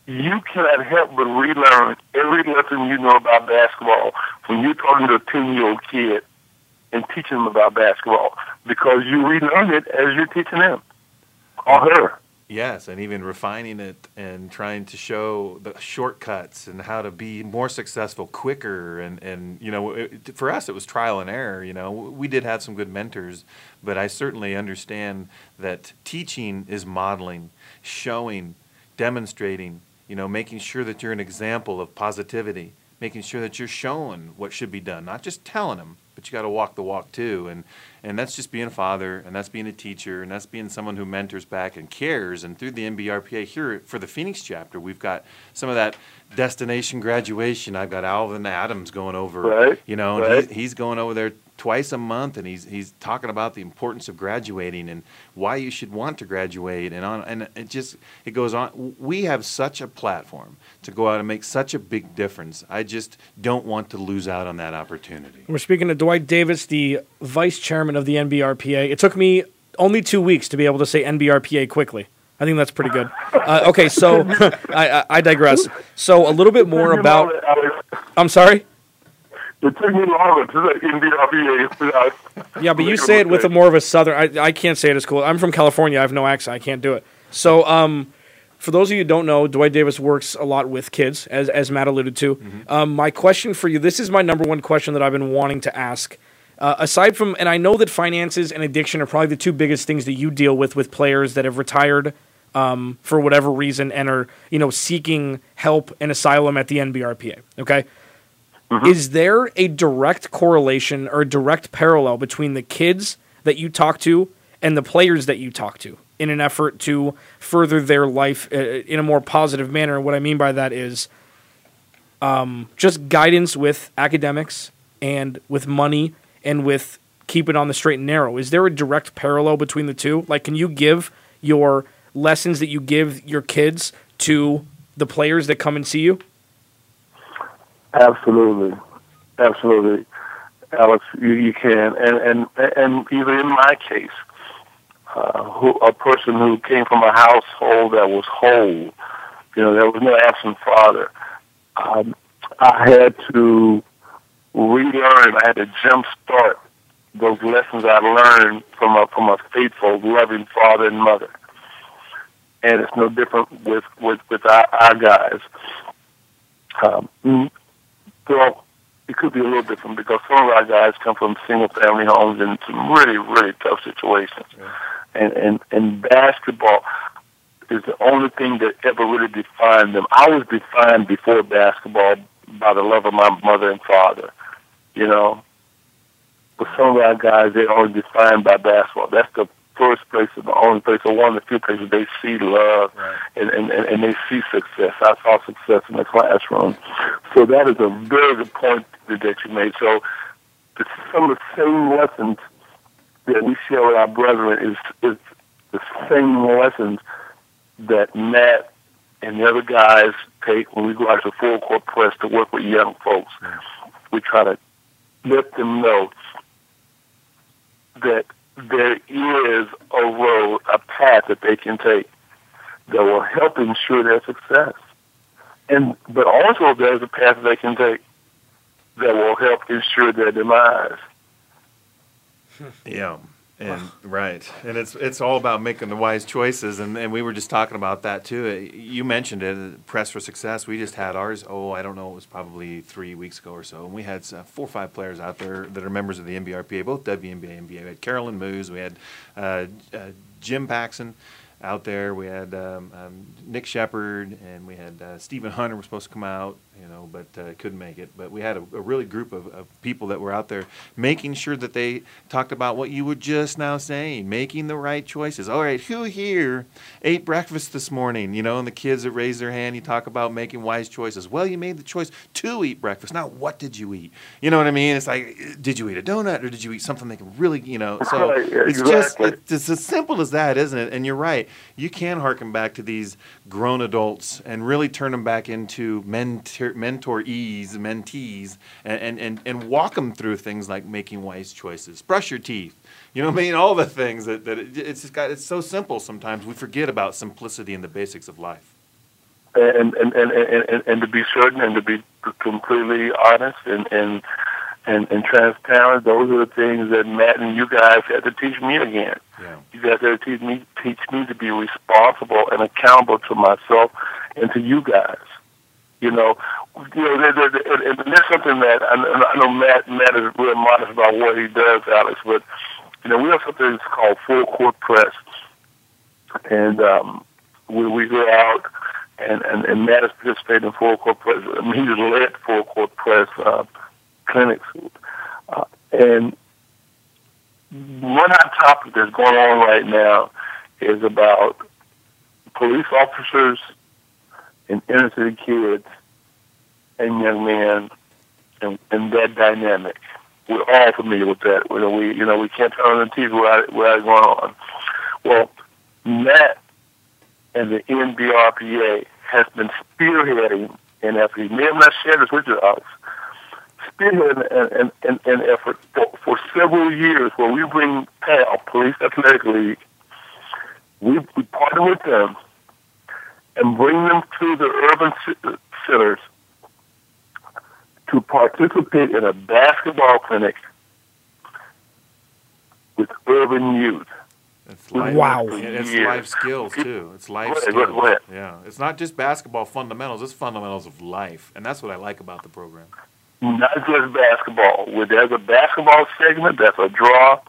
You cannot help but relearn every lesson you know about basketball when you're talking to a ten year old kid and teaching them about basketball because you relearn it as you're teaching them or her. Yes, and even refining it and trying to show the shortcuts and how to be more successful quicker. And, and you know, it, for us, it was trial and error. You know, we did have some good mentors, but I certainly understand that teaching is modeling, showing, demonstrating, you know, making sure that you're an example of positivity, making sure that you're showing what should be done, not just telling them, but you got to walk the walk too. And and that's just being a father, and that's being a teacher, and that's being someone who mentors back and cares. And through the NBRPA here for the Phoenix chapter, we've got some of that destination graduation. I've got Alvan Adams going over, Right, you know, right. and he's, he's going over there twice a month, and he's he's talking about the importance of graduating and why you should want to graduate, and on and it just it goes on. We have such a platform to go out and make such a big difference. I just don't want to lose out on that opportunity. We're speaking to Dwight Davis, the vice chairman of the NBRPA. It took me only two weeks to be able to say NBRPA quickly. I think that's pretty good. Uh, okay, so <laughs> I, I, I digress. So a little bit more <laughs> about. I'm sorry. It took me longer to say NBRPA. <laughs> Yeah, but you say it with a more of a southern. I, I can't say it as cool. I'm from California. I have no accent. I can't do it. So, um, for those of you who don't know, Dwight Davis works a lot with kids, as as Matt alluded to. Um, my question for you: This is my number one question that I've been wanting to ask. Uh, aside from, and I know that finances and addiction are probably the two biggest things that you deal with with players that have retired um, for whatever reason and are you know seeking help and asylum at the NBRPA. Okay. Is there a direct correlation or a direct parallel between the kids that you talk to and the players that you talk to in an effort to further their life uh, in a more positive manner? And what I mean by that is um, just guidance with academics and with money and with keeping on the straight and narrow. Is there a direct parallel between the two? Like, can you give your lessons that you give your kids to the players that come and see you? Absolutely, absolutely, Alex. You, you can, and and and even in my case, uh, who, a person who came from a household that was whole, you know, there was no absent father. Um, I had to relearn. I had to jumpstart those lessons I learned from a from a faithful, loving father and mother. And it's no different with with with our, our guys. Um, well, it could be a little different because some of our guys come from single family homes in some really, really tough situations. And, and, and basketball is the only thing that ever really defined them. I was defined before basketball by the love of my mother and father, you know. But some of our guys, they're only defined by basketball. That's the first place and the only place, or one of the few places they see love and, and, and, and they see success. I saw success in the classroom. So that is a very good point that you made. So the, some of the same lessons that we share with our brethren is, is the same lessons that Matt and the other guys take when we go out to full court press to work with young folks. We try to let them know that there is a road, a path that they can take that will help ensure their success. And but also there's a path they can take that will help ensure their demise. Yeah. And right, and it's it's all about making the wise choices, and, and we were just talking about that too. Uh, You mentioned it, press for success. We just had ours. Oh, I don't know, it was probably three weeks ago or so, and we had uh, four or five players out there that are members of the NBRPA, both WNBA and NBA. We had Carolyn Moos, we had uh, uh, Jim Paxson out there, we had um, um, Nick Shepard, and we had uh, Steven Hunter was supposed to come out, you know, but uh, couldn't make it. But we had a, a really group of, of people that were out there making sure that they talked about what you were just now saying, making the right choices. All right, who here ate breakfast this morning? You know, and the kids that raise their hand, you talk about making wise choices. Well, you made the choice to eat breakfast. Now, what did you eat? You know what I mean? It's like, did you eat a donut or did you eat something that can really, you know? So Right, yeah, it's just exactly. it's as simple as that, isn't it? And you're right. You can harken back to these grown adults and really turn them back into mentor, mentorees, mentees, and, and, and, and walk them through things like making wise choices. Brush your teeth. You know what I mean? All the things that, that it, it's just got, it's so simple sometimes. We forget about simplicity and the basics of life. and and, and, and, and and to be certain and to be completely honest and and and, and transparent. Those are the things that Matt and you guys had to teach me again. Yeah. You guys had to teach me teach me to be responsible and accountable to myself and to you guys. You know, you know, there, there, there, and that's something that I, I know Matt Matt is real modest about what he does, Alex. But you know, we have something that's called full court press, and um, we we go out and and, and Matt has participated in full court press. I mean, he's led full court press uh, clinics, uh, and one hot topic that's going on right now is about police officers and inner city kids and young men and, and that dynamic. We're all familiar with that. You know, we you know we can't turn on the TV without without going on. Well, Matt and the NBRPA has been spearheading an effort. He may have not shared this with us. Spearheading an, an, an effort for, for several years where we bring PAL, Police Athletic League, we, we partner with them and bring them to the urban uh, centers to participate in a basketball clinic with urban youth. It's life, Wow. It's years. life skills too. It's life Go ahead, skills. go ahead. Yeah. It's not just basketball fundamentals. It's fundamentals of life, and that's what I like about the program. Not just basketball. Where there's a basketball segment, that's a draw,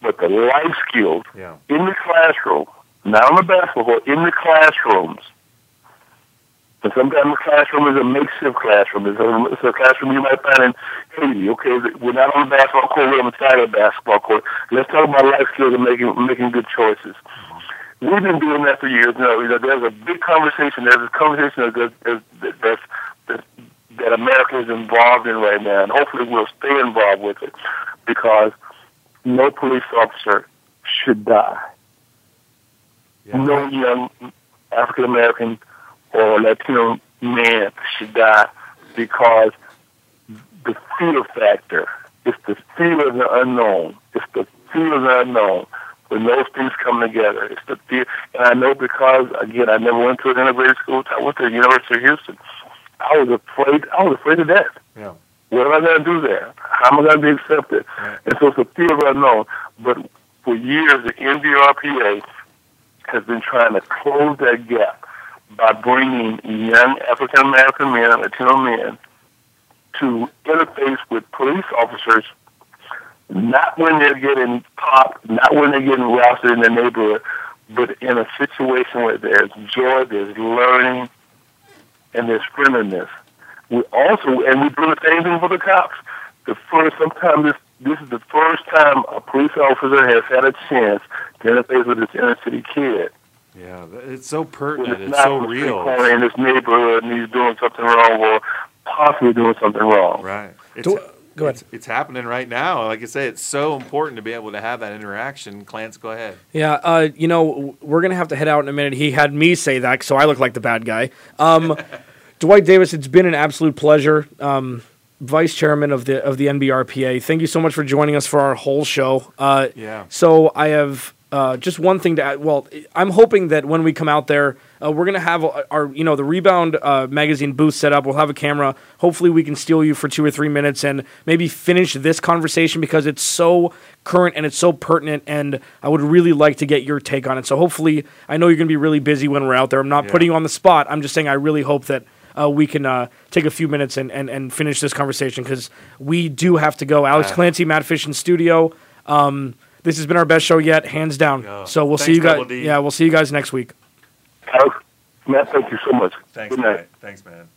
but the life skills Yeah. in the classroom, not on the basketball in the classrooms. And sometimes the classroom is a makeshift classroom. It's a, it's a classroom you might find in Haiti. Okay, we're not on the basketball court, we're on the side of the basketball court. Let's talk about life skills and making making good choices. We've been doing that for years. now. you know there's a big conversation. There's a conversation that, that, that, that's, that, that America is involved in right now, and hopefully we'll stay involved with it because no police officer should die. Yeah. No young African American or Latino man should die because the fear factor. It's the fear of the unknown. It's the fear of the unknown. When those things come together, it's the fear. And I know because again, I never went to an integrated school. I went to the University of Houston. I was afraid. I was afraid of death. Yeah. What am I going to do there? How am I going to be accepted? Right. And so it's a fear of the unknown. But for years, the NBRPA has been trying to close that gap by bringing young African American men and Latino men to interface with police officers, not when they're getting popped, not when they're getting rousted in the neighborhood, but in a situation where there's joy, there's learning, and there's friendliness. We also, and we do the same thing for the cops. The first, sometimes this, this is the first time a police officer has had a chance to interface with this inner city kid. Yeah. It's so pertinent. It's not so on the street real. corner in this neighborhood and he's doing something wrong or possibly doing something wrong. Right. It's, Do- go ahead. It's, it's happening right now. Like I say, it's so important to be able to have that interaction. Clance, go ahead. Yeah, uh, you know, we're gonna have to head out in a minute. He had me say that, so I look like the bad guy. Um, <laughs> Dwight Davis, it's been an absolute pleasure. Um, Vice Chairman of the of the NBRPA, thank you so much for joining us for our whole show. Uh, Yeah. So I have uh, just one thing to add. Well, I'm hoping that when we come out there, uh, we're gonna have our, our you know the Rebound uh, magazine booth set up. We'll have a camera. Hopefully, we can steal you for two or three minutes and maybe finish this conversation because it's so current and it's so pertinent. And I would really like to get your take on it. So hopefully, I know you're gonna be really busy when we're out there. I'm not Yeah. putting you on the spot. I'm just saying I really hope that. Uh, we can uh, take a few minutes and, and, and finish this conversation because we do have to go. Alex Clancy, Matt Fish in studio. Um, this has been our best show yet, hands down. Yeah. So we'll see you guys. D. Yeah, we'll see you guys next week. Alex, Matt, thank you so much. Thanks, Good night. man. Thanks, man.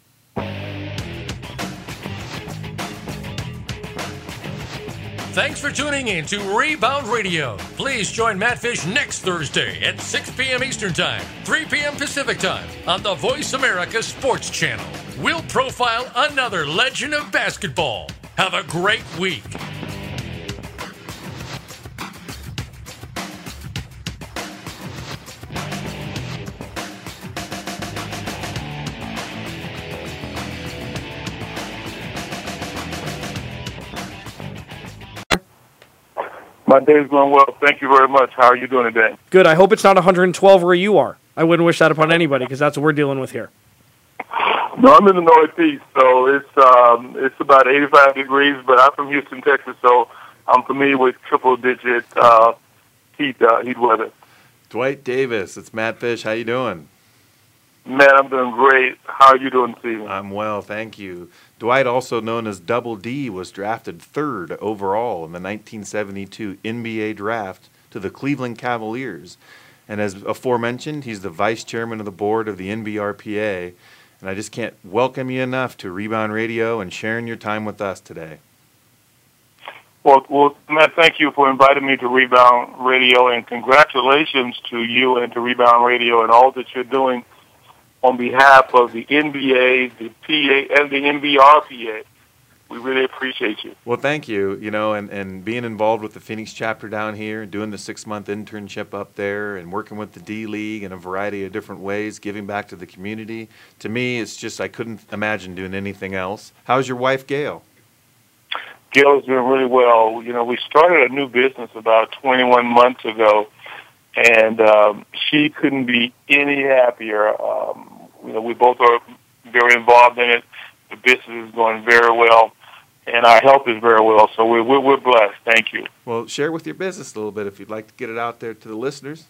Thanks for tuning in to Rebound Radio. Please join Matt Fish next Thursday at 6 p.m. Eastern Time, 3 p.m. Pacific Time on the VoiceAmerica Sports Channel. We'll profile another legend of basketball. Have a great week. My day's going well. Thank you very much. How are you doing today? Good. I hope it's not 112 where you are. I wouldn't wish that upon anybody because that's what we're dealing with here. No, I'm in the Northeast, so it's um, it's about 85 degrees. But I'm from Houston, Texas, so I'm familiar with triple-digit uh, heat uh, heat weather. Dwight Davis, it's Matt Fish. How you doing? Man, I'm doing great. How are you doing, Stephen? I'm well, thank you. Dwight, also known as Double D, was drafted third overall in the 1972 NBA draft to the Cleveland Cavaliers. And as aforementioned, he's the vice chairman of the board of the NBRPA. And I just can't welcome you enough to Rebound Radio and sharing your time with us today. Well, well, Matt, thank you for inviting me to Rebound Radio, and congratulations to you and to Rebound Radio and all that you're doing on behalf of the NBA, the PA, and the NBRPA. We really appreciate you. Well, thank you. You know, and, and being involved with the Phoenix chapter down here, doing the six month internship up there, and working with the D League in a variety of different ways, giving back to the community. To me, it's just I couldn't imagine doing anything else. How's your wife, Gail? Gail's doing really well. You know, we started a new business about 21 months ago, and um, she couldn't be any happier. Um, you know, we both are very involved in it. The business is going very well, and our health is very well. So we're we're, we're blessed. Thank you. Well, share with your business a little bit if you'd like to get it out there to the listeners.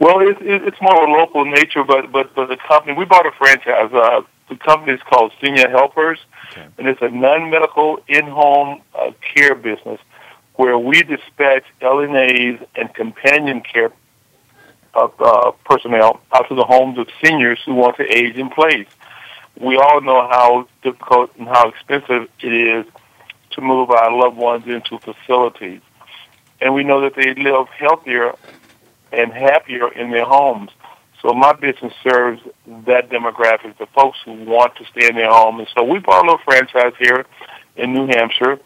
Well, it's it's more of a local nature, but but but the company we bought a franchise. Uh, the company is called Senior Helpers, okay. and it's a non-medical in-home uh, care business where we dispatch LNAs and companion care uh, uh, personnel out to the homes of seniors who want to age in place. We all know how difficult and how expensive it is to move our loved ones into facilities. And we know that they live healthier and happier in their homes. So my business serves that demographic, the folks who want to stay in their home. And so we bought a little franchise here in New Hampshire,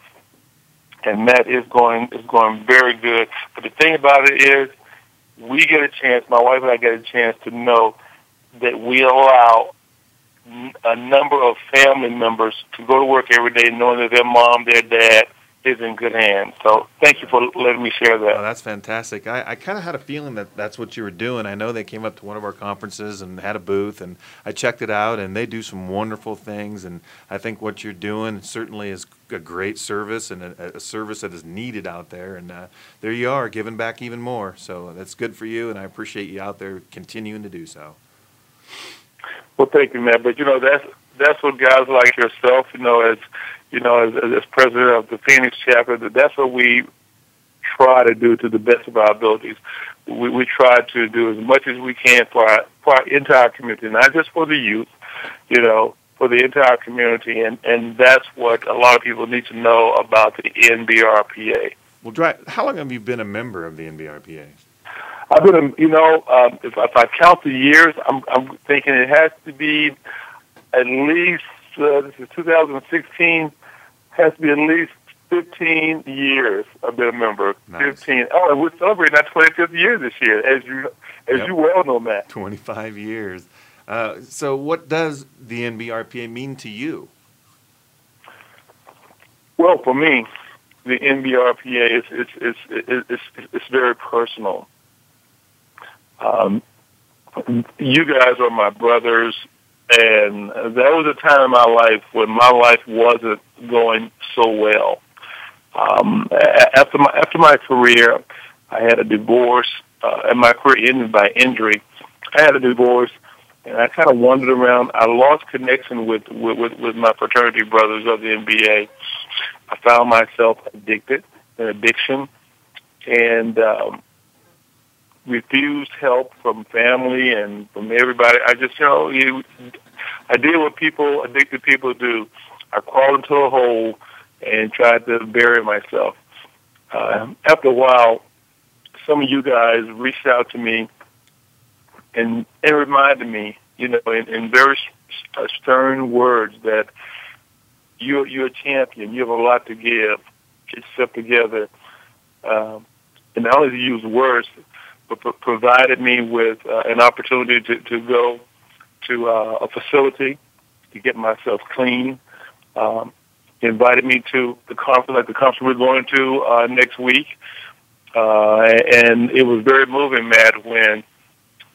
and that is going is going very good. But the thing about it is, we get a chance. My wife and I get a chance to know that we allow a number of family members to go to work every day, knowing that their mom, their dad, is in good hands. So thank you for letting me share that. Oh, that's fantastic. I, I kind of had a feeling that that's what you were doing. I know they came up to one of our conferences and had a booth, and I checked it out, and they do some wonderful things. And I think what you're doing certainly is a great service and a, a service that is needed out there. And uh, there you are, giving back even more. So that's good for you, and I appreciate you out there continuing to do so. Well, thank you, man. But you know that's that's what guys like yourself, you know, as you know, as, as president of the Phoenix chapter, that that's what we try to do to the best of our abilities. We, we try to do as much as we can for our, for our entire community, not just for the youth, you know, for the entire community, and and that's what a lot of people need to know about the NBRPA. Well, Dwight, how long have you been a member of the NBRPA? I've been, a, you know, um, if, if I count the years, I'm, I'm thinking it has to be at least uh, this is 2016 has to be at least 15 years I've been a member. Nice. 15. Oh, and we're celebrating our 25th year this year, as you as yep. you well know, Matt. 25 years. Uh, so, what does the NBRPA mean to you? Well, for me, the NBRPA is it's it's it's, it's, it's very personal. Um, you guys are my brothers and that was a time in my life when my life wasn't going so well. Um, after my after my career, I had a divorce, uh, and my career ended by injury. I had a divorce, and I kind of wandered around. I lost connection with, with with with my fraternity brothers of the NBA. I found myself addicted, an addiction, and um, refused help from family and from everybody. I just, you know, you, I did what people, addicted people do. I crawled into a hole and tried to bury myself. Uh, after a while, some of you guys reached out to me and, and reminded me, you know, in, in very uh, stern words that you're, you're a champion. You have a lot to give. Get yourself together. Um, and not only use words, provided me with uh, an opportunity to, to go to uh, a facility to get myself clean. Um, invited me to the conference, like the conference we're going to uh, next week, uh, and it was very moving, Matt, when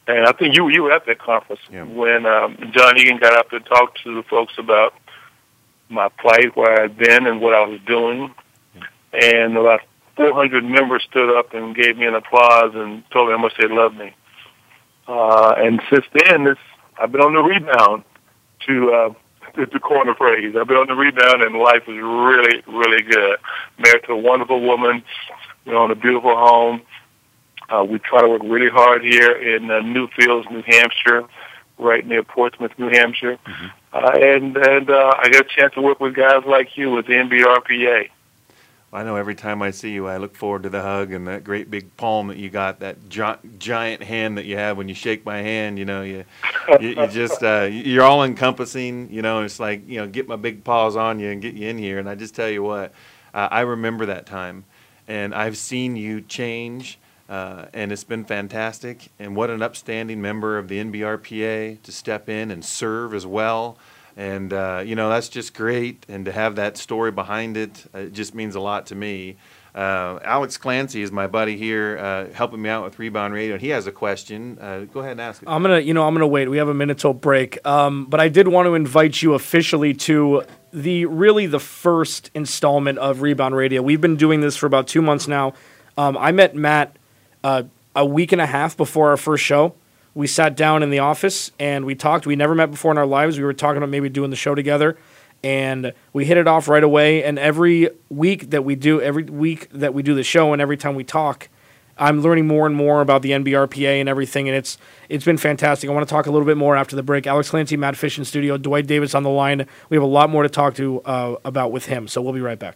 And I think you you were at that conference Yeah. when um, John Egan got up to talk to the folks about my plight, where I'd been, and what I was doing. And about 400 members stood up and gave me an applause and told me how much they loved me. Uh, and since then, this I've been on the rebound to uh, to the corner phrase. I've been on the rebound, and life is really, really good. Married to a wonderful woman. We own a beautiful home. Uh, we try to work really hard here in uh, Newfields, New Hampshire, right near Portsmouth, New Hampshire. Uh, and and uh, I got a chance to work with guys like you with the NBRPA. I know every time I see you, I look forward to the hug and that great big palm that you got, that gi- giant hand that you have when you shake my hand. You know, you you, you just uh, you're all encompassing. You know, it's like you know, get my big paws on you and get you in here. And I just tell you what, uh, I remember that time, and I've seen you change. Uh, and it's been fantastic. And what an upstanding member of the NBRPA to step in and serve as well. And, uh, you know, that's just great. And to have that story behind it, uh, it just means a lot to me. Uh, Alex Clancy is my buddy here, uh, helping me out with Rebound Radio, and he has a question. Uh, go ahead and ask it. I'm gonna, you know, I'm gonna wait. We have a minute till break. Um, but I did want to invite you officially to the really the first installment of Rebound Radio. We've been doing this for about two months now. Um, I met Matt uh, a week and a half before our first show. We sat down in the office and we talked. We never met before in our lives. We were talking about maybe doing the show together, and we hit it off right away. And every week that we do, every week that we do the show, and every time we talk, I'm learning more and more about the NBRPA and everything, and it's it's been fantastic. I want to talk a little bit more after the break. Alex Clancy, Matt Fish in studio, Dwight Davis on the line. We have a lot more to talk to uh, about with him, so we'll be right back.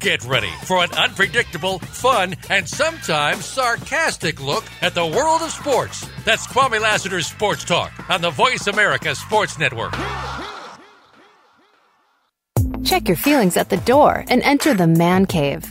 Get ready for an unpredictable, fun, and sometimes sarcastic look at the world of sports. That's Kwame Lassiter's Sports Talk on the VoiceAmerica Sports Network. Check your feelings at the door and enter the man cave.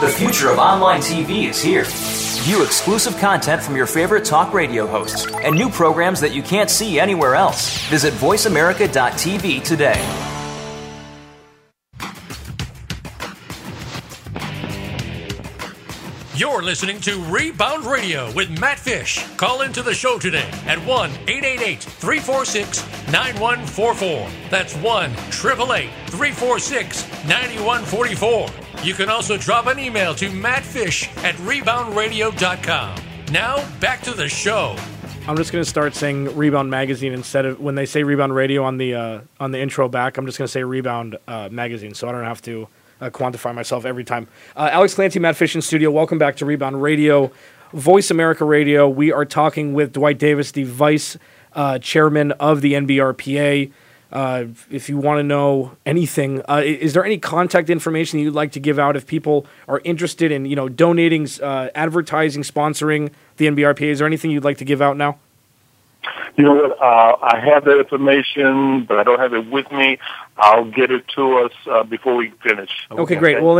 The future of online TV is here. View exclusive content from your favorite talk radio hosts and new programs that you can't see anywhere else. Visit VoiceAmerica.tv today. You're listening to Rebound Radio with Matt Fish. Call into the show today at 1 888 346 9144. That's 1 888 346 9144. You can also drop an email to mattfish at reboundradio.com. Now, back to the show. I'm just gonna start saying Rebound Magazine instead of when they say Rebound Radio on the uh, on the intro back. I'm just gonna say Rebound uh, Magazine, so I don't have to uh, quantify myself every time. Uh, Alex Clancy, Matt Fish in studio. Welcome back to Rebound Radio, VoiceAmerica Radio. We are talking with Dwight Davis, the vice uh, chairman of the NBRPA. Uh, if you want to know anything, uh, is there any contact information you'd like to give out if people are interested in, you know, donating, uh, advertising, sponsoring the NBRPA? Is there anything you'd like to give out now? You know what? Uh, I have that information, but I don't have it with me. I'll get it to us uh, before we finish. Okay, great. Well,